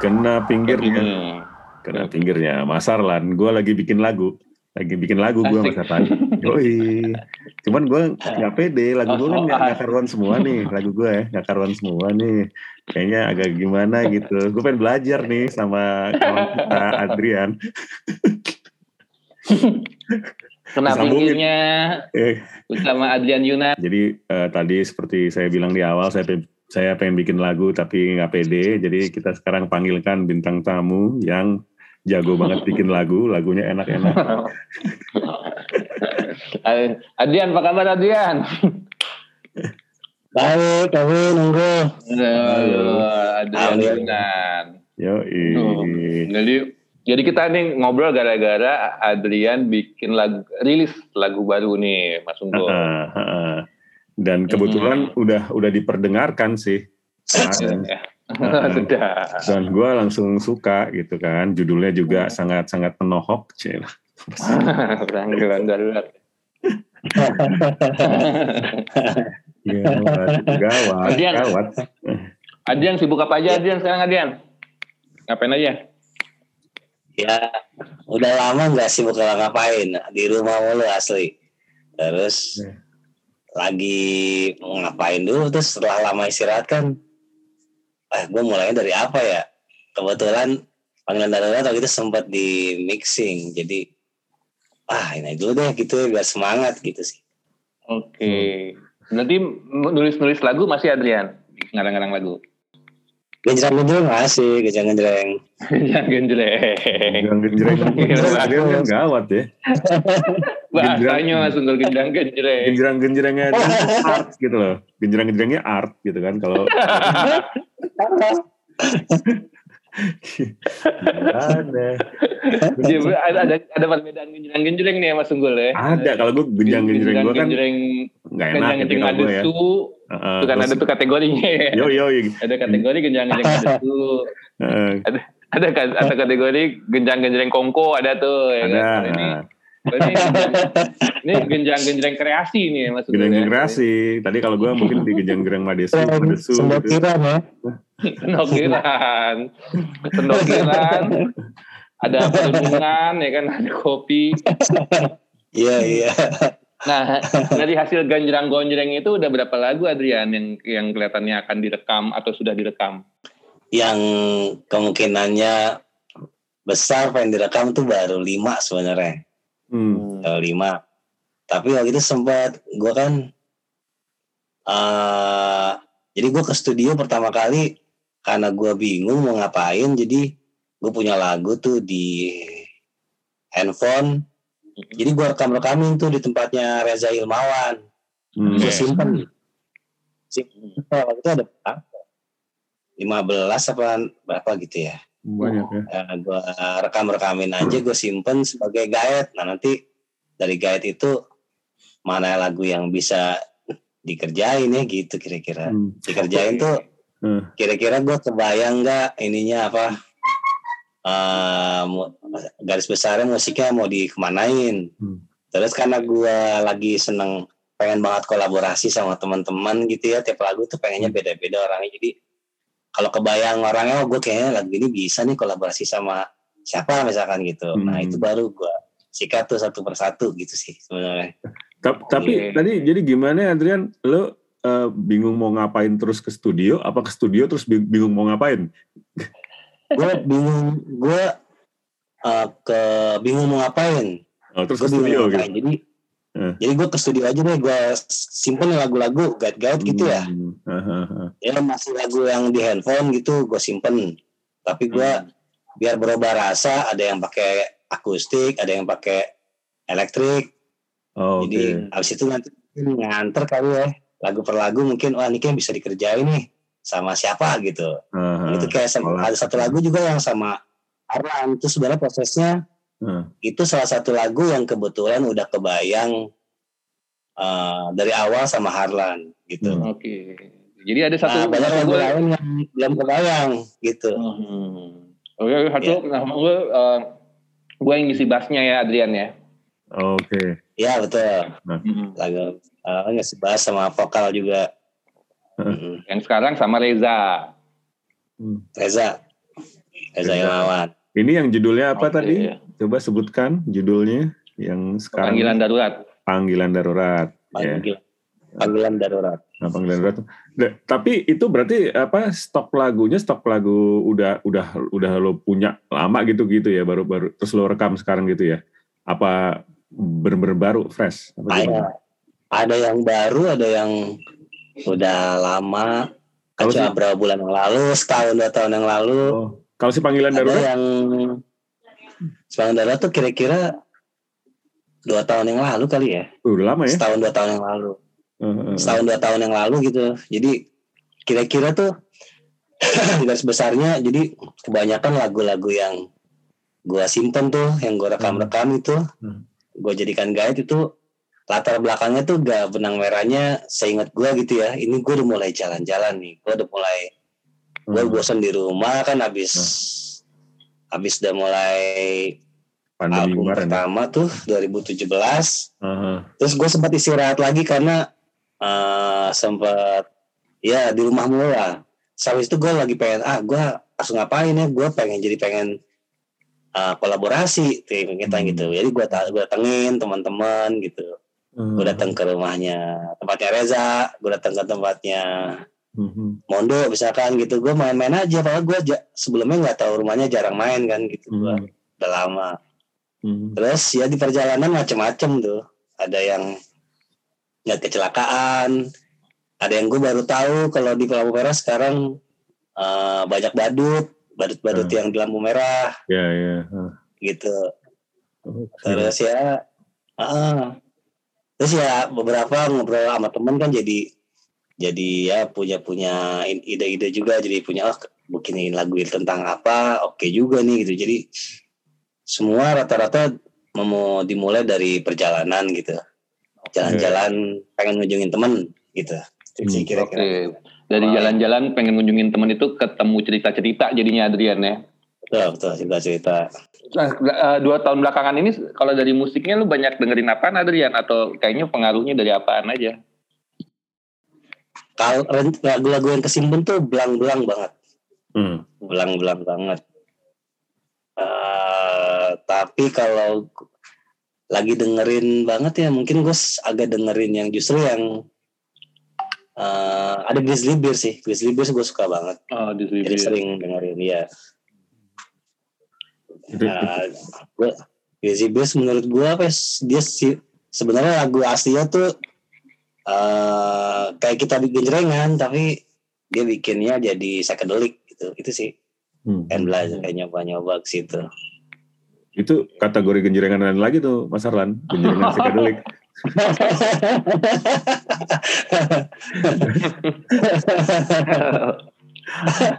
Kena pinggirnya. Kena pinggirnya. Mas Arlan, gue lagi bikin lagu. Lagi bikin lagu gue. Mas Arlan. Yoi. Cuman gue nggak pede. Lagu gue kan Oh, nggak karuan semua nih. Lagu gue ya nggak karuan semua nih. Kayaknya agak gimana gitu. Gue pengen belajar nih sama kawan kita Adrian. Kena pinggirnya Eh, sama Adrian Yunat. Jadi eh, tadi seperti saya bilang di awal, saya saya pengen bikin lagu tapi nggak pede. Jadi kita sekarang panggilkan bintang tamu yang jago banget bikin lagu, lagunya enak-enak. Adrian, apa kabar Adrian? Baik, kami nunggu. Halo, Adrian Halo. Yunat. Yo. Jadi jadi kita nih ngobrol gara-gara Adrian bikin lagu rilis lagu baru nih Mas Unggul. Dan kebetulan udah udah diperdengarkan sih. kemarin. Ya. Sudah. Dan gue langsung suka gitu kan. Judulnya juga sangat-sangat penohok. Cil. Panggilan darurat. Gawat, gawat, Adrian. gawat. Adrian sibuk apa aja Adrian sekarang Adrian? Ngapain aja? Ya, udah lama nggak sibuk ngapain di rumah mulu asli. Terus Ya. Lagi ngapain dulu terus setelah lama istirahat kan, eh gue mulainya dari apa ya? Kebetulan panggilan darurat waktu itu sempat di mixing, jadi ah ini dulu deh gitu biar semangat gitu sih. Oke. Berarti nulis-nulis lagu masih Adrian? Ngarang-ngarang lagu? Genjreng-genjreng masih, genjreng-genjreng. Jangan genjreng. Yang genjreng. Adrian kan gawat ya. Bahasanya langsung genjreng genjreng. genjerang-genjerangnya itu art gitu loh. Genjerang-genjerangnya art gitu kan. Kalau gimana? Jadi ada, ada, ada perbedaan genjreng genjreng nih ya Mas Unggul ya? Ada kalau gue genjang-genjerang gue kan genjreng nggak enak genjreng gitu genjreng gue ya. Heeh, Itu kan ada tuh kategorinya ya. Yo yo. yo. Ada kategori genjang genjreng adesu. Heeh, Ada ka- ada kategori genjang genjreng kongko ada tuh. Ya, ada. kan? Ini ini genjang, ini genjang genjreng kreasi nih ya Mas Unggul. Genjang kreasi. Tadi kalau gue mungkin di genjang-genjang madesu, madesu gitu. Sendokiran ya. Sendokiran. Sendokiran. Ada perlindungan ya kan ada kopi. Iya iya. Nah, dari hasil ganjrang gonjreng itu udah berapa lagu Adrian yang yang kelihatannya akan direkam atau sudah direkam? Yang kemungkinannya besar pengen direkam tuh baru lima sebenarnya. Hmm. Baru lima. Tapi waktu itu sempat gue kan eh jadi gue ke studio pertama kali karena gue bingung mau ngapain jadi gue punya lagu tuh di handphone jadi gue rekam rekamin tuh di tempatnya Reza Ilmawan Hmm. gue simpen simpen waktu itu ada berapa? 15 apa berapa gitu ya Banyak ya. gue rekam rekamin aja gue simpen sebagai guide nah nanti dari guide itu mana lagu yang bisa dikerjain ya gitu kira-kira Hmm. dikerjain tuh Hmm. kira-kira gue kebayang nggak ininya apa eh, mu- garis besarnya musiknya mau dikemanain Hmm. terus karena gue lagi seneng pengen banget kolaborasi sama teman-teman gitu ya tiap lagu tuh pengennya beda-beda orangnya jadi kalau kebayang orangnya oh gue kayaknya lagu ini bisa nih kolaborasi sama siapa misalkan gitu nah Hmm. itu baru gue sikat tuh satu persatu gitu sih sebenarnya Ta- Tapi Oke. tadi jadi gimana Adrian? Lo eh, bingung mau ngapain terus ke studio? Apa ke studio terus bing- bingung mau ngapain? gue bingung gue eh, ke bingung mau ngapain Oh, terus ke studio gitu. jadi Eh. jadi gue ke studio aja deh gue simpen lagu-lagu guide-guide gitu ya Hmm. Hahaha. ya masih lagu yang di handphone gitu gue simpen tapi gue Hmm. biar berubah rasa ada yang pakai akustik ada yang pakai elektrik Oh, jadi abis itu nanti nganter kali ya lagu per lagu mungkin wah ini kan bisa dikerjain nih sama siapa gitu Haha. itu kayak sama- ada satu lagu juga yang sama Arlan itu sebenarnya prosesnya Hmm. itu salah satu lagu yang kebetulan udah kebayang eh, dari awal sama Harlan gitu. Hmm. Oke. Jadi ada satu Nah, banyak lagu lain yang belum kebayang gitu. Hmm. Oke, satu nama gue uh, gue yang ngisi bassnya ya Adrian ya. Oke. Iya betul. Hmm. Lagu uh, ngasih bahas sama vokal juga. Hmm. Mm-mm. Yang sekarang sama Reza. Hmm. Reza. Reza Ilawan. Ini yang judulnya apa Oke. tadi? Coba sebutkan judulnya yang sekarang. Panggilan darurat. Panggilan darurat. Ya. Panggilan, panggilan darurat. Nah, panggilan darurat. Da- tapi itu berarti apa stok lagunya stok lagu udah udah udah lo punya lama gitu gitu ya baru baru terus lo rekam sekarang gitu ya apa bener-bener baru fresh apa Ada, gimana? ada yang baru, ada yang udah lama. Kalau berapa bulan yang lalu, setahun dua tahun yang lalu. oh kalau si panggilan ada darurat yang panggilan darurat tuh kira-kira dua tahun yang lalu kali ya. udah lama ya Setahun dua tahun yang lalu. Eh, eh, setahun dua tahun yang lalu gitu jadi kira-kira tuh garis besarnya jadi kebanyakan lagu-lagu yang gua simpen tuh yang gua rekam-rekam itu Hmm. gua jadikan guide itu latar belakangnya tuh gak benang merahnya seingat gua gitu ya ini gua udah mulai jalan-jalan nih gua udah mulai gua Hmm. bosan di rumah kan habis habis udah mulai pandemi album kemarin ya. pertama tuh 2017 Eh, eh. terus gue sempat istirahat lagi karena eh sempat ya di rumah mulu lah Habis itu gue lagi pengen ah gue harus ngapain ya gue pengen jadi pengen eh, kolaborasi tim kita Hmm. gitu jadi gue gue datengin teman-teman gitu Hmm. gue datang ke rumahnya tempatnya Reza gue datang ke tempatnya Mhm. Mondo misalkan gitu gue main-main aja padahal gue sebelumnya nggak tahu rumahnya jarang main kan gitu Gua Mhm. udah lama Mhm. Terus ya di perjalanan macem-macem tuh. Ada yang nggak kecelakaan. Ada yang gue baru tahu kalau di lampu merah sekarang eh, banyak badut, badut-badut Hmm. yang di lampu merah ya ya Eh. gitu. Oke. Terus ya, ah. terus ya beberapa ngobrol sama temen kan jadi jadi ya punya punya ide-ide juga. Jadi punya oh bikinin lagu tentang apa oke juga nih gitu. Jadi semua rata-rata mau dimulai dari perjalanan gitu. Jalan-jalan pengen ngunjungin temen gitu. Hmm. sih Oke. kira-kira Dari jalan-jalan pengen ngunjungin temen itu ketemu cerita-cerita jadinya Adrian ya. betul betul. Cerita-cerita. Nah, eh, dua tahun belakangan ini kalau dari musiknya lu banyak dengerin apaan Adrian? Atau kayaknya pengaruhnya dari apaan aja? Kalau lagu-lagu yang kesimpan tuh belang-belang banget Hmm. belang-belang banget. Eh, tapi kalau lagi dengerin banget ya mungkin gue agak dengerin yang justru yang eh, ada Grizzly Bear sih. Grizzly Bear gue suka banget. Oh, di Jadi sering dengerin ya. Nah, gue Grizzly Bear menurut gue apa ya, dia sih sebenarnya lagu aslinya tuh eh kayak kita bikin jerengan tapi dia bikinnya jadi psychedelic gitu. Itu sih Hmm. kan belajar kayak nyoba-nyoba ke situ. Itu kategori genjrengan lain lagi tuh Mas Arlan, genjrengan psikodelik.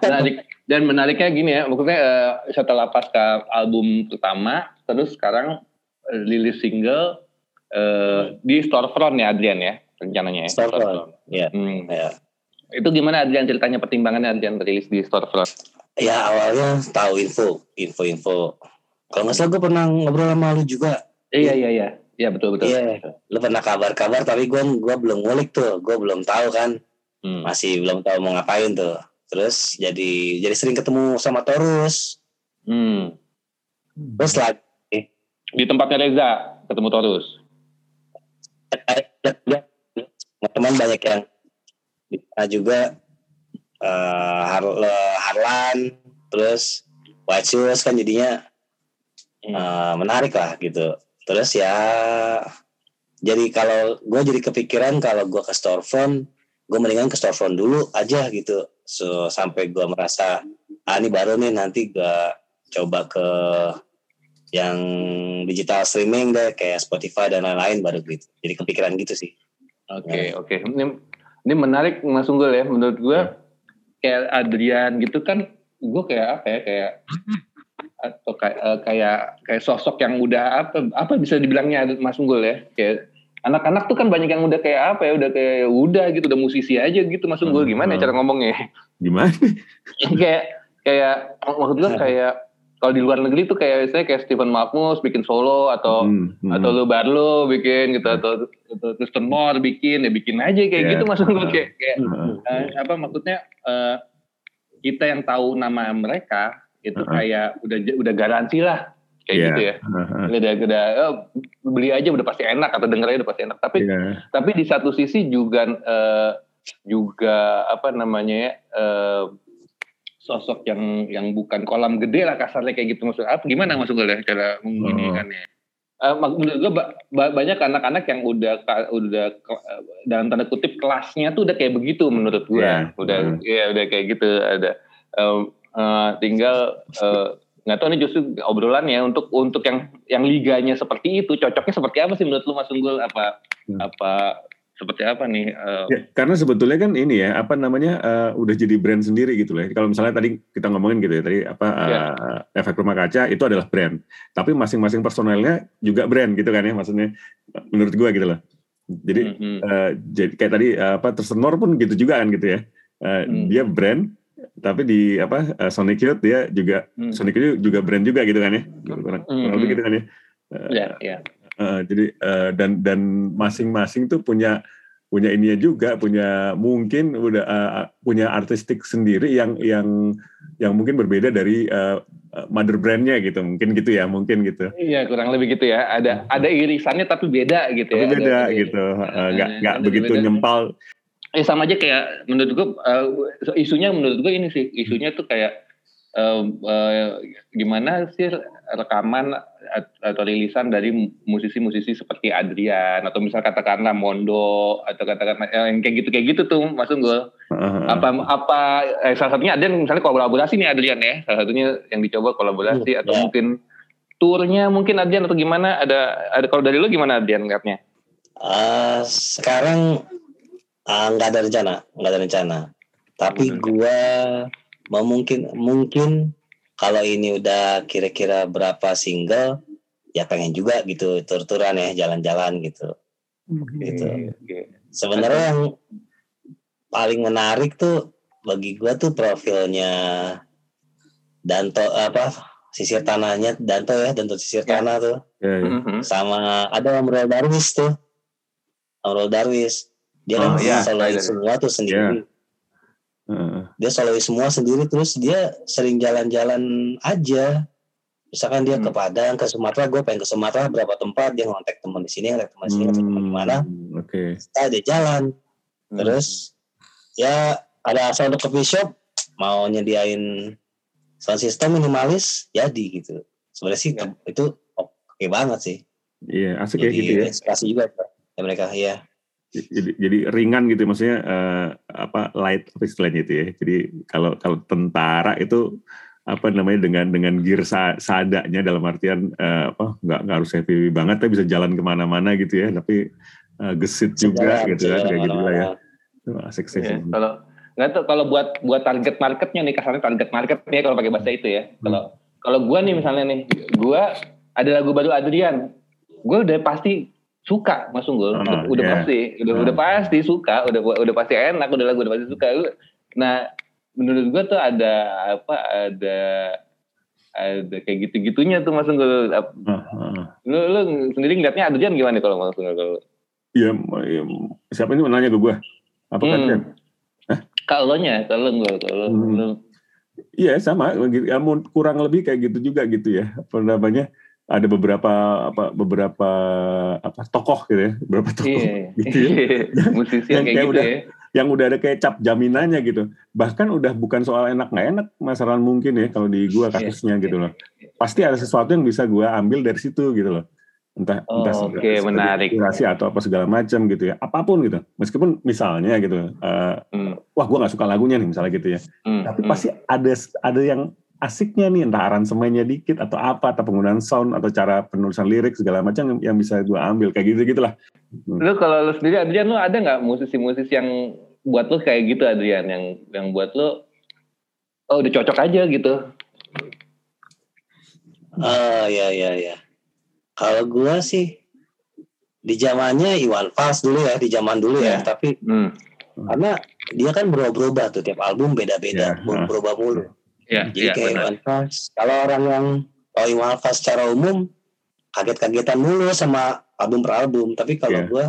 menarik dan menariknya gini ya maksudnya eh, setelah pasca album pertama terus sekarang eh, rilis single eh, di storefront ya Adrian ya rencananya ya Storefront, ya. Hmm. ya. itu gimana Adrian ceritanya pertimbangannya Adrian rilis di storefront Ya awalnya tahu info, info-info. Kalau nggak salah gue pernah ngobrol sama lu juga. iya iya iya iya betul betul Iya. Lu pernah kabar-kabar tapi gue gua belum ngulik tuh. Gue belum tahu kan. Hmm. Masih belum tahu mau ngapain tuh. Terus jadi jadi sering ketemu sama Torus. Hmm. Terus lagi di tempatnya Reza ketemu Torus teman banyak yang sana juga Har- eh, Harlan terus White Shoes kan jadinya Hmm. eh, menarik lah gitu. Terus ya jadi kalau gue jadi kepikiran kalau gue ke storefront gue mendingan ke storefront dulu aja gitu. So sampai gue merasa ah ini baru nih nanti gue coba ke yang digital streaming deh kayak Spotify dan lain-lain baru gitu. Jadi kepikiran gitu sih Oke oke. Ini ini menarik Mas Unggul ya. Menurut gue kayak Adrian gitu kan gue kayak apa ya kayak atau kayak eh, kayak kayak sosok yang udah apa apa bisa dibilangnya Mas Unggul ya. Kayak anak-anak tuh kan banyak yang udah kayak apa ya udah kayak udah gitu udah musisi aja gitu Mas Unggul. Gimana ya cara ngomongnya? Gimana? kayak kayak maksud gue kayak kalau di luar negeri tuh kayak misalnya kayak Stephen Malkmus bikin solo atau Hmm, hmm. atau lu Barlo bikin gitu atau, atau Kristen Moore bikin ya bikin aja kayak Iya. gitu maksud gue kayak, kayak Heeh. eh, apa maksudnya eh, kita yang tahu nama mereka itu Uh-uh. kayak udah udah garansi lah kayak Iya. gitu ya. Heeh. Udah udah oh, beli aja udah pasti enak atau denger aja udah pasti enak. Tapi Iya. tapi di satu sisi juga eh, juga apa namanya ya eh, sosok yang yang bukan kolam gede lah kasarnya kayak gitu maksud apa gimana maksud gue ya cara ini Oh. kan ya Eh, mak- menurut gue ba- ba- banyak anak-anak yang udah ka- udah ke- dalam tanda kutip kelasnya tuh udah kayak begitu menurut gue Iya. udah Hmm. ya udah kayak gitu ada Em, eh, tinggal eh, nggak tahu nih justru obrolannya untuk untuk yang yang liganya seperti itu cocoknya seperti apa sih menurut lu Mas Unggul apa Hmm. apa seperti apa nih eh, Ya, karena sebetulnya kan ini ya apa namanya eh, udah jadi brand sendiri gitu loh. Kalau misalnya tadi kita ngomongin gitu ya tadi apa eh, efek rumah kaca itu adalah brand. Tapi masing-masing personelnya juga brand gitu kan ya maksudnya menurut gua gitu loh. Jadi mhm. eh, jadi kayak tadi eh, apa Tersenor pun gitu juga kan gitu ya. Eh, Hmm. Dia brand tapi di apa eh, Sonic Youth dia juga Hmm. Sonic Youth juga brand juga gitu kan ya. Kurang, kurang lebih Hmm. gitu kan ya. Eh, ya ya Eh, jadi eh, dan dan masing-masing tuh punya punya ininya juga punya mungkin udah eh, punya artistik sendiri yang yang yang mungkin berbeda dari eh, eh, mother brandnya gitu mungkin gitu ya mungkin gitu Iya kurang lebih gitu ya. Ada ada irisannya tapi beda gitu tapi ya. Beda ada- gitu nggak ada- nggak begitu beda. nyempal Eh sama aja kayak menurut gue eh, isunya menurut gue ini sih isunya tuh kayak eh, eh, gimana sih rekaman at- atau rilisan dari musisi-musisi seperti Adrian atau misal katakanlah Mondo atau katakanlah eh, yang kayak gitu kayak gitu tuh Mas Unggul. Eh, eh, Apa apa eh, salah satunya Adrian misalnya kolaborasi nih Adrian ya. Salah satunya yang dicoba kolaborasi atau Ya. mungkin turnya mungkin Adrian atau gimana ada ada kalau dari lu gimana Adrian lihatnya? Eh, sekarang ah, nggak ada rencana, nggak ada rencana. Tapi Hmm. Mungkin mungkin kalau ini udah kira-kira berapa single, ya pengen juga gitu tur-turan ya, jalan-jalan gitu. Gitu. Sebenarnya yang paling menarik tuh bagi gua tuh profilnya Danto apa sisir tanahnya Danto ya, Danto sisir Ya. tanah tuh ya, ya. Mhm. sama ada Amrul Darwis tuh Amrul Darwis dia Oh, kan solois iya. semua tuh sendiri Eh, eh. Dia solois semua sendiri terus dia sering jalan-jalan aja. Misalkan dia Hmm. ke Padang ke Sumatera gue pengen ke Sumatera berapa tempat dia ngontek teman di sini ngontek teman di sini ngontek teman di mana. Hmm, oke. Kita ada jalan. Hmm. terus ya ada sound coffee shop mau nyediain sound system minimalis jadi gitu. Sebenarnya sih Ya. itu oke banget sih. Iya asik ya gitu ya. inspirasi juga ya mereka ya jadi jadi ringan gitu maksudnya eh, apa light apa istilahnya itu ya. Jadi kalau kalau tentara itu apa namanya dengan dengan gear sa- seadanya dalam artian eh, apa nggak nggak harus heavy banget tapi bisa jalan ke mana-mana gitu ya. Tapi eh, gesit juga Sejalan, gitu kan kayak gitu lah ya asik sih Iya, Kalau nggak tahu kalau buat buat target marketnya nih kasarnya target marketnya kalau pakai bahasa itu ya. Kalau kalau gua nih misalnya nih, gua ada lagu baru Adrian, gua udah pasti suka Mas Unggul, Ah, udah, udah iya. pasti, udah Ah. udah pasti suka, udah udah pasti enak, udah lagu udah pasti suka. Lu- Nah, menurut gua tuh ada apa ada ada kayak gitu-gitunya tuh Mas Unggul. Ah. Lu, lu sendiri ngeliatnya Adrian gimana kalau Mas Unggul? Kalau Iya, iya, siapa ini mau nanya ke gue? Apa Hmm. kalian? kalau nya, kalau gua kalau Hmm. lu- Iya sama, ya, kurang lebih kayak gitu juga gitu ya. Apa namanya? Ada beberapa apa beberapa apa tokoh gitu ya, beberapa tokoh Iya, gitu ya, musisi Yang yang kayak kayak gitu udah- ya. yang udah ada kayak cap jaminannya gitu. Bahkan udah bukan soal enak nggak enak masalah mungkin ya kalau di gua kasusnya gitu loh. Pasti ada sesuatu yang bisa gua ambil dari situ gitu loh. Entah Oh, entah oke, sebagai menarik. inspirasi atau apa segala macam gitu ya. Apa pun gitu. Meskipun misalnya gitu, eh, Hmm, wah gua nggak suka lagunya nih misalnya gitu ya. hmm, Tapi hmm. pasti ada ada yang asiknya nih entah aransemennya dikit atau apa atau penggunaan sound atau cara penulisan lirik segala macam yang, yang bisa gua ambil kayak gitu gitulah. Lu kalau lu sendiri Adrian lu ada nggak musisi-musisi yang buat lu kayak gitu Adrian yang yang buat lu oh udah cocok aja gitu. Oh ya ya ya. Kalau gua sih di zamannya Iwan Fals dulu ya, di zaman dulu ya. Iya. Tapi Hmm. karena dia kan berubah-ubah tuh tiap album beda-beda, Iya, ber- berubah mulu. Ya, Jadi ya, kayak benar. Iwan Fals. Kalau orang yang tahu Iwan Fals secara umum kaget-kagetan mulu sama album per album. Tapi kalau Iya. gua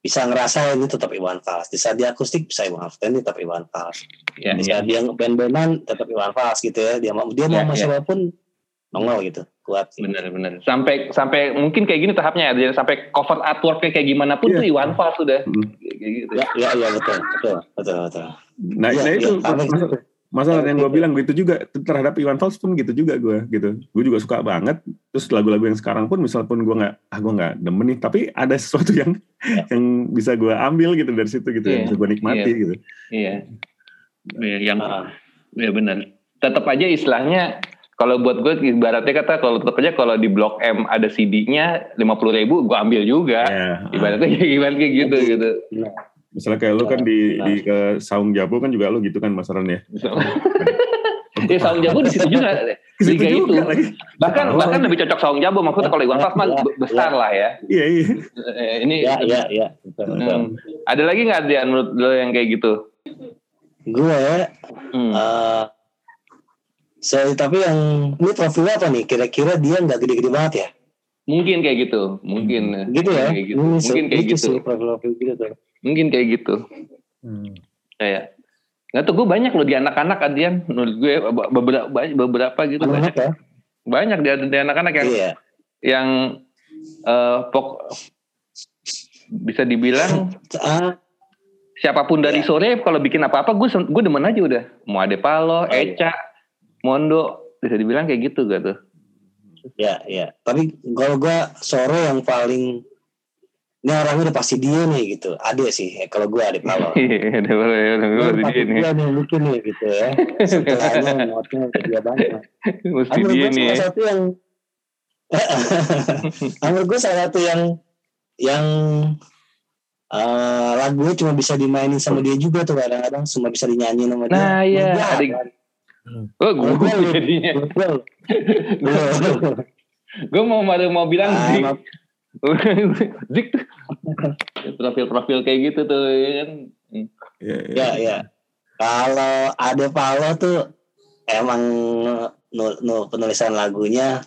bisa ngerasa ini tetap Iwan Fals. Di saat dia akustik bisa Iwan Fals, ini tetap Iwan Fals. Ya, Di ya. saat dia band-bandan tetap Iwan Fals gitu ya. Dia mau dia mau Ya, sama ya. siapa pun nongol gitu, kuat. gitu. Bener bener. Sampai sampai mungkin kayak gini tahapnya ya. Sampai cover artworknya kayak gimana pun Iya. tuh Iwan Fals sudah. Hmm. Kayak gitu. Ya, ya, ya betul, betul, betul, betul. Nah, Iya, nah itu tapi- masalah, yang gue bilang gitu juga terhadap Iwan Fals pun gitu juga gue gitu. Gue juga suka banget. Terus lagu-lagu yang sekarang pun misal pun gue nggak ah gue nggak demen nih, tapi ada sesuatu yang Ya. yang bisa gue ambil gitu dari situ gitu, yang Iya, bisa gue nikmati iya. gitu. Iya. Iya, yang Ah. ya benar. Tetap aja istilahnya kalau buat gue ibaratnya kata kalau tetap aja kalau di Blok M ada CD-nya lima puluh ribu, gue ambil juga. Ya, Ibaratnya kayak gimana kayak gitu gitu. Nah, misalnya kayak lu kan di Nah. di ke Saung Jabu kan juga lu gitu kan Mas Ron ya. Ya saung jago di situ juga. Liga itu. juga lagi. Bahkan Oh. bahkan lebih cocok saung jago maksudnya kalau Iwan Fals mah Ya, be- besar lah ya. Iya iya. Eh, Ini ya, ya, ya, betul, betul. Hmm. Ada lagi nggak Dian menurut lo yang kayak gitu? Gue, Hmm. eh saya tapi yang ini profilnya apa nih? Kira-kira dia nggak gede-gede banget ya? Mungkin kayak gitu, mungkin. Gitu ya? Kayak gitu. Mungkin kayak gitu gitu. sih profil-profil gitu tuh. Mungkin kayak gitu. Hmm. Kayak nggak tuh gue banyak loh di anak-anak Adian menurut gue beberapa beberapa gitu banyak Anak ya? banyak di, di anak-anak yang Iya. yang eh, pok bisa dibilang Ah, siapa pun dari Iya. sore kalau bikin apa-apa gue gue demen aja udah mau Ade Palo, iya. Eca, Mondo bisa dibilang kayak gitu gak tuh? ya, ya. Tapi kalau gue sore yang paling ini orangnya udah pasti dia nih gitu. Ade sih. Eh, kalau gue Ade Palo. Ada boleh, ada Gue boleh pasti dia nih. dia nih lucu nih gitu ya. Setelahnya notnya ke dia banget. Mesti Menurut dia gue nih. salah satu yang menurut gue salah satu yang yang eh, lagunya cuma bisa dimainin sama dia juga tuh kadang-kadang cuma bisa dinyanyiin sama dia. Nah, iya, ada-? Oh, gue Kalau lu- jadinya. Gue mau mau bilang Ah, Zik. tuh. Profil-profil kayak gitu tuh ya kan. Iya, iya. ya ya kalau ada Palo tuh emang nu- nu- penulisan lagunya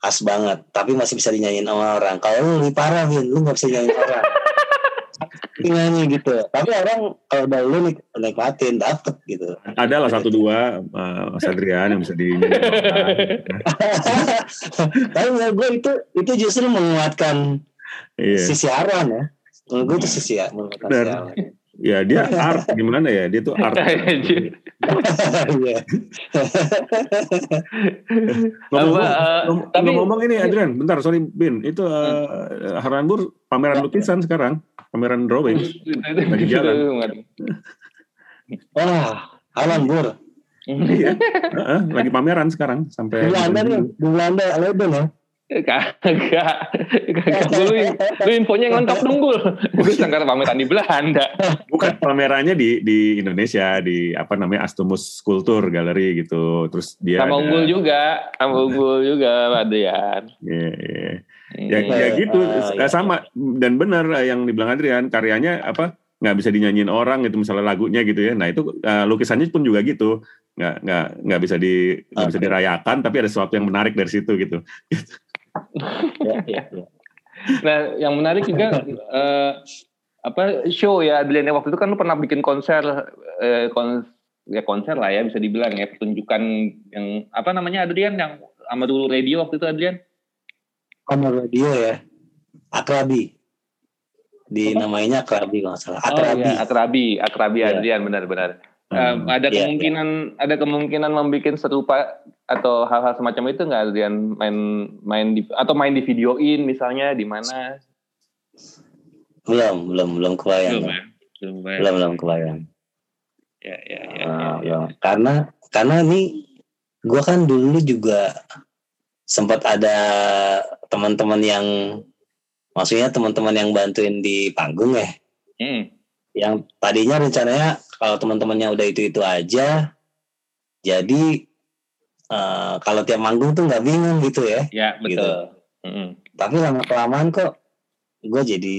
khas banget tapi masih bisa dinyanyiin sama orang kalau lu lebih parah Vin lu gak bisa nyanyiin orang nyanyi gitu. Tapi orang kalau udah lu nik nikmatin dapet gitu. Ada lah satu dua uh, Mas Adrian yang bisa di tapi menurut gue itu itu justru menguatkan Iya. sisi Arwan ya. Menurut gue itu sisi ya menguatkan Arwan Ya dia art gimana ya? Dia tuh art. Anjir. Iya. Ngomong-ngomong, Apa, eh, ngom- tapi- ngomong-ngomong ini Adrian, bentar sorry Bin, itu uh, Harlanbur pameran lukisan sekarang, pameran drawing. Lagi jalan. wah Alan Bur Iya, lagi pameran sekarang sampai. di Belanda nih di Belanda ya Kagak, kagak. Lu, lu infonya yang lengkap dong, Gul. Gue sangka pameran di Belanda. Bukan pamerannya di di Indonesia di apa namanya Astumus Kultur Galeri gitu. Terus dia Sama ada- Unggul juga, sama Unggul juga, Adrian. Iya, iya. Ya, Hmm. ya gitu iya. sama dan benar eh, yang dibilang Adrian karyanya apa nggak bisa dinyanyiin orang gitu misalnya lagunya gitu ya. Nah itu eh, lukisannya pun juga gitu nggak nggak nggak bisa di nggak bisa dirayakan tapi ada sesuatu yang menarik dari situ gitu. ya, ya, ya. Nah, yang menarik juga eh, apa show ya Adrian waktu itu kan lu pernah bikin konser eh, kon- ya konser lah ya bisa dibilang ya pertunjukan yang apa namanya Adrian yang sama dulu radio waktu itu Adrian Honor Radio ya Akrabi di Apa? namanya Akrabi kalau nggak salah Oh Akrabi iya, Akrabi, Akrabi Iya. Adrian benar-benar. Hmm. Eh, ada Iya, kemungkinan ada kemungkinan membuat serupa atau hal-hal semacam itu nggak Adrian main main di atau main di videoin misalnya di mana? belum belum belum kebayang ya. Belum ya. belum belum kebayang Ya, ya, ya, Ah, ya, ya. belum. karena karena ini gua kan dulu juga sempat ada teman-teman yang maksudnya teman-teman yang bantuin di panggung ya Hmm. yang tadinya rencananya kalau teman-temannya udah itu itu aja jadi eh, kalau tiap manggung tuh nggak bingung gitu ya Ya, Gitu. betul. Mm-mm. tapi lama kelamaan kok gue jadi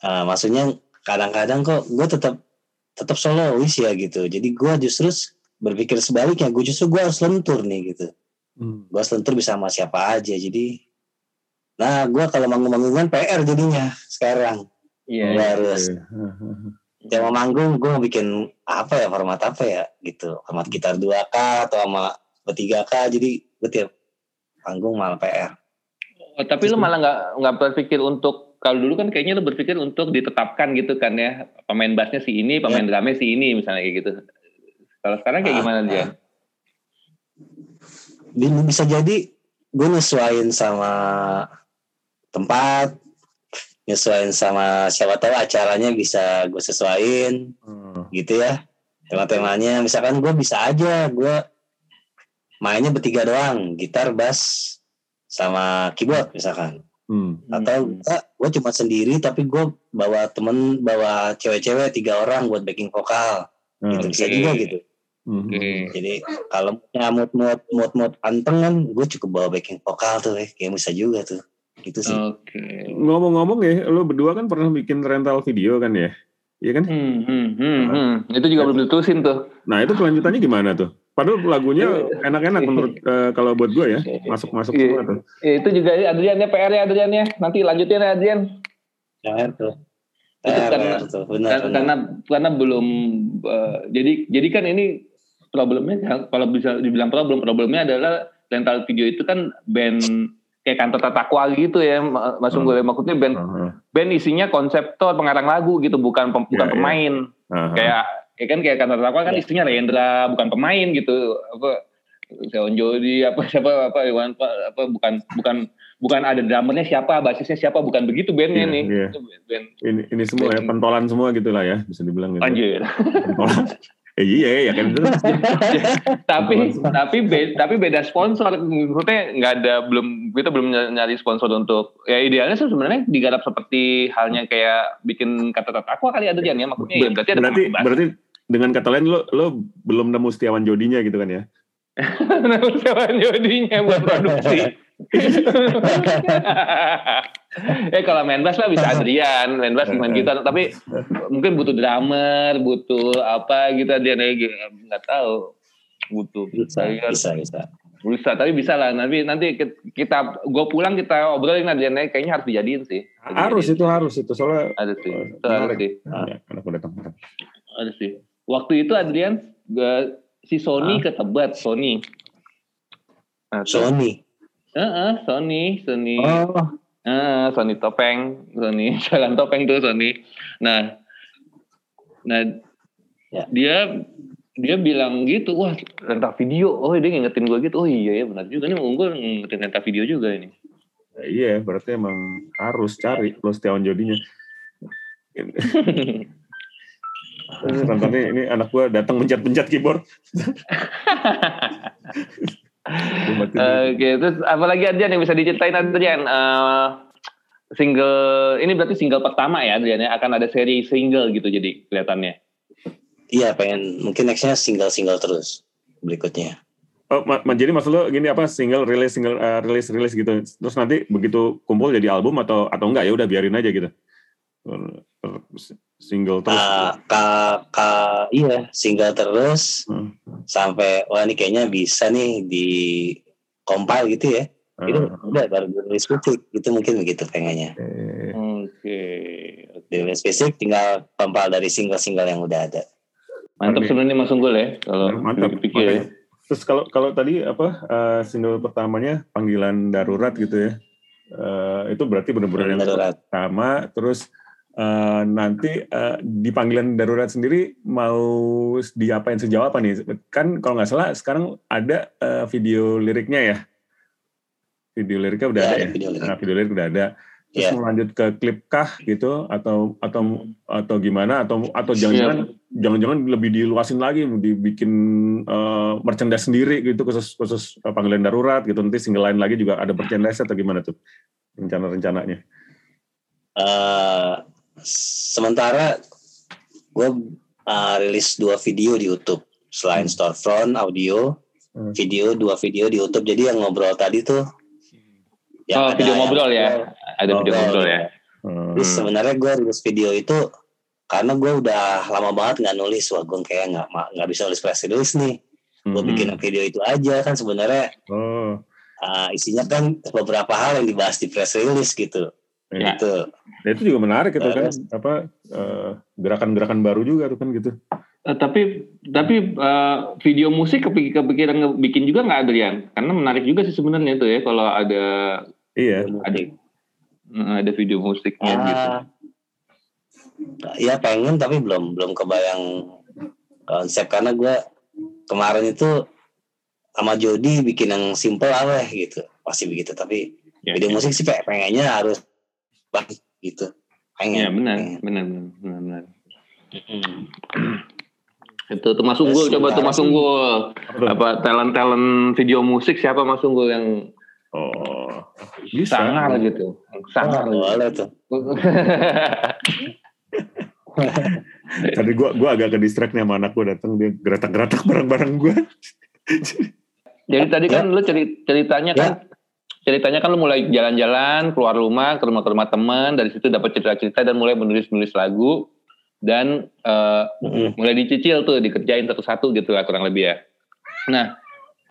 eh, maksudnya kadang-kadang kok gue tetap tetap solois ya gitu jadi gue justru berpikir sebaliknya gue justru gue harus lentur nih gitu Hmm. gue harus lentur bisa sama siapa aja jadi Nah, gue kalau manggung-manggungan PR jadinya sekarang. Iya. Gue harus Oke. ya mau manggung gue mau bikin apa ya format apa ya gitu format gitar 2K atau sama bertiga K jadi gue tiap panggung malah PR Oh, tapi lu malah nggak nggak berpikir untuk kalau dulu kan kayaknya lu berpikir untuk ditetapkan gitu kan ya pemain bassnya si ini, pemain drumnya si ini misalnya kayak gitu. Kalau sekarang kayak Ah, gimana dia? Bi- bisa jadi gue nyesuaiin sama tempat nyesuaiin sama siapa tahu acaranya bisa gue sesuaiin Hmm. gitu ya tema-temanya misalkan gue bisa aja gue mainnya bertiga doang gitar bass sama keyboard misalkan Hmm. atau enggak gue cuma sendiri tapi gue bawa temen bawa cewek-cewek tiga orang buat backing vokal Hmm. gitu bisa Oke. juga gitu Hmm. Oke. jadi kalau punya mood mood mood mood anteng kan gue cukup bawa backing vokal tuh eh. kayak bisa juga tuh gitu sih Oke. Ngomong-ngomong ya, lo berdua kan pernah bikin rental video kan ya? Iya kan? Hmm, hmm, hmm, hmm. Itu juga belum ditulisin tuh. Nah itu kelanjutannya gimana tuh? Padahal lagunya enak-enak menurut eh, kalau buat gue ya, masuk-masuk Iya. semua tuh. Ya, itu juga Adrian ya PR ya Adrian ya. Nanti lanjutin ya Adrian. Tuh Itu PR, karena- benar Karena benar karena, karena belum eh, jadi jadi kan ini problemnya kalau bisa dibilang problem problemnya adalah rental video itu kan band kayak kantor tatakwa gitu ya Ma- Mas Hmm. Unggul ya. maksudnya band Aha, band isinya konseptor pengarang lagu gitu bukan pem- bukan Iya, iya. pemain aha. kayak ya kan kayak kantor tatakwa kan Iya. isinya Rendra bukan pemain gitu apa Seon Jody apa siapa apa Iwan apa, apa bukan bukan bukan ada drummernya siapa basisnya siapa bukan begitu bandnya Iya, nih. Itu band, Ini, ini semua ya, Band- pentolan semua gitu lah ya, bisa dibilang gitu. anjir Pentolan. Eh, iya, ya kan. tapi tapi be- tapi beda sponsor. Maksudnya nggak ada belum kita belum ny- nyari sponsor untuk ya idealnya sih sebenarnya digarap seperti halnya kayak bikin kata kata aku kali ada Jan ya maksudnya ya berarti ada berarti, berarti dengan kata lain lo lo belum nemu Setiawan Jodinya gitu kan ya? sewa jodinya buat produksi eh kalau main bass lah bisa Adrian main bass main gitar. Tapi mungkin butuh drummer butuh apa gitu Adrian ya nggak tahu. Butuh. Bisa Saya- bisa bisa. Bisa tapi bisa lah. Nanti nanti kita gue pulang kita obrolin Adrian ya. Kayaknya harus dijadiin sih. Harus itu harus itu. Soalnya ada sih. itu harus sih. Ya, anak udah datang. ada sih. Waktu itu Adrian gua- si Sony ketebak Sony. Nah. Sony? Heeh, Sony, Sony, oh Eh, Sony topeng, Sony jalan topeng tuh Sony. Nah, nah Ya. dia dia bilang gitu, wah rental video, oh dia ngingetin gue gitu, oh iya ya benar juga nih unggul ngingetin rental video juga ini. Ya, iya, berarti emang harus cari lo Setiawan Jodinya. Terus Rentannya ini anak gua datang mencet-mencet keyboard. Oke, terus apalagi Adrian yang bisa diceritain Adrian? Eh, single ini berarti single pertama ya Adrian ya akan ada seri single gitu jadi kelihatannya. iya pengen mungkin nextnya single single terus berikutnya Oh, ma- ma- jadi maksud lo gini apa single rilis single eh, rilis rilis gitu. Terus nanti begitu kumpul jadi album atau atau enggak ya udah biarin aja gitu. Eh, eh, Single terus. ka, ka, ka iya single terus Hmm. sampai wah ini kayaknya bisa nih di compile gitu ya itu Eh, udah baru rilis fisik itu mungkin begitu pengennya Oke, rilis fisik tinggal compile dari single-single yang udah ada mantap sebenarnya Mas Unggul ya kalau mantap. dipikir ya. Terus kalau kalau tadi apa eh, single pertamanya panggilan darurat gitu ya. Eh, itu berarti benar-benar yang darurat pertama terus eh, nanti eh, di panggilan darurat sendiri mau diapain sejauh apa nih? Kan kalau nggak salah sekarang ada eh, video liriknya ya? Video liriknya udah Ya, ada ada ya? video lirik. nah video lirik udah ada. Terus mau lanjut ke klip kah gitu? Atau atau atau gimana? Atau atau jangan-jangan jangan-jangan lebih diluasin lagi dibikin eh, merchandise sendiri gitu khusus khusus panggilan darurat gitu. Nanti single lain lagi juga ada merchandise atau gimana tuh rencana-rencananya? Eh, sementara gue uh, rilis dua video di YouTube selain Hmm. storefront audio Hmm. video dua video di YouTube jadi yang ngobrol tadi tuh yang Oh, ada video ngobrol ya. Ada video ngobrol ya. Hmm. Terus sebenarnya gue rilis video itu karena gue udah lama banget nggak nulis wah gue kayak nggak nggak bisa nulis press release nih gue Hmm. bikin video itu aja kan sebenarnya Oh, uh, isinya kan beberapa hal yang dibahas di press release gitu. Ya. Gitu. Ya, itu juga menarik itu kan apa eh, gerakan-gerakan baru juga tuh kan gitu. Eh, tapi tapi eh, video musik kepik- kepikiran bikin juga nggak Adrian? Karena menarik juga sih sebenarnya tuh ya kalau ada Iya. ada ada video musiknya gitu. Ah, ya pengen tapi belum belum kebayang konsep karena gue kemarin itu sama Jody bikin yang simple aja gitu pasti begitu tapi Ya, video ya. musik sih pe- pengennya harus baik gitu pengen Ya, benar, pengen. benar, benar, benar, benar. Mm-mm. Itu tuh Mas Unggul, coba tuh Mas. Unggul. Apa tuh? Apa talent-talent video musik siapa Mas Unggul yang Oh, bisa. sangar gitu? Sangar. Oh, boleh tuh Tadi gua gua agak ke distract nih sama anak gua datang dia geratak-geratak barang-barang gua. Jadi tadi kan lu ceri- ceritanya kan ceritanya kan lu mulai jalan-jalan keluar rumah ke rumah ke rumah teman dari situ dapat cerita-cerita dan mulai menulis-nulis lagu dan eh, Mm-mm. mulai dicicil tuh dikerjain satu-satu gitu lah kurang lebih ya. Nah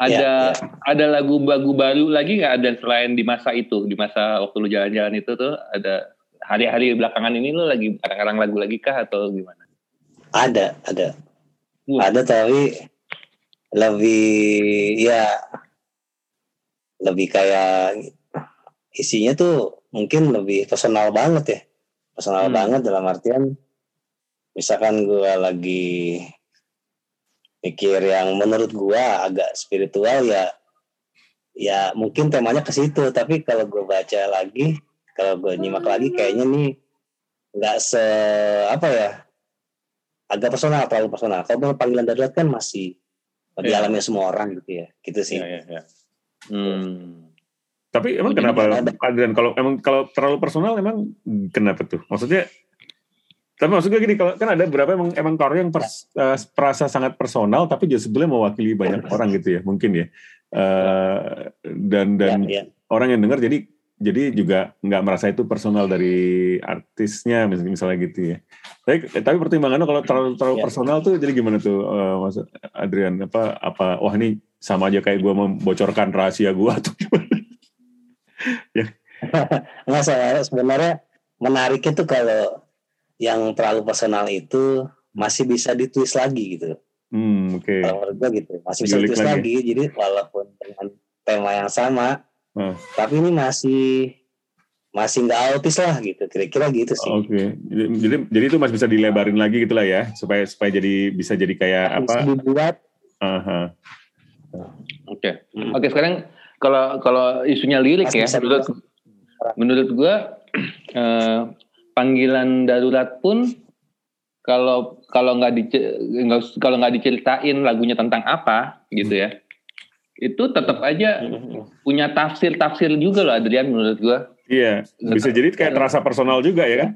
ada ada lagu-lagu baru lagi nggak ada selain di masa itu di masa waktu lu jalan-jalan itu tuh ada hari-hari belakangan ini lu lagi kadang-kadang lagu lagi kah atau gimana? ada ada Wah. ada tapi lebih ya lebih kayak isinya tuh mungkin lebih personal banget ya personal Hmm. banget dalam artian misalkan gua lagi mikir yang menurut gua agak spiritual ya ya mungkin temanya ke situ tapi kalau gue baca lagi kalau gue nyimak lagi kayaknya nih nggak se apa ya agak personal terlalu personal kalau panggilan darurat kan masih Iya. dialami semua orang gitu ya gitu sih ya. Hmm. Tapi emang Jadi kenapa. Adrian kalau emang kalau terlalu personal emang kenapa tuh? Maksudnya tapi maksud gue gini kalau kan ada beberapa emang emang karya yang pers- eh, perasa sangat personal tapi juga sebenarnya mewakili banyak orang gitu ya mungkin ya Eh, dan dan ya, ya. orang yang dengar jadi jadi juga nggak merasa itu personal dari artisnya mis- misalnya gitu ya. Tapi, tapi pertimbangannya kalau terlalu terlalu Ya. personal tuh jadi gimana tuh eh, Mas Adrian apa apa wah ini sama aja kayak gue membocorkan rahasia gue atau gimana? nggak saya sebenarnya menarik itu kalau yang terlalu personal itu masih bisa ditulis lagi gitu Hmm oke. kalau menurut gue gitu masih bisa ditulis lagi. lagi jadi walaupun dengan tema yang sama Hmm. tapi ini masih masih nggak autis lah gitu kira-kira gitu sih Oke, jadi, jadi jadi itu masih bisa dilebarin lagi gitulah ya, supaya supaya jadi bisa jadi kayak bisa apa? dibuat. Oke. Hmm. Oke, sekarang kalau kalau isunya lirik Mas ya, bisa menurut menurut gua eh, panggilan darurat pun kalau kalau nggak nggak- kalau nggak diceritain lagunya tentang apa gitu ya, itu tetap aja punya tafsir-tafsir juga loh Adrian menurut gua. Iya, bisa jadi kayak terasa personal juga ya kan?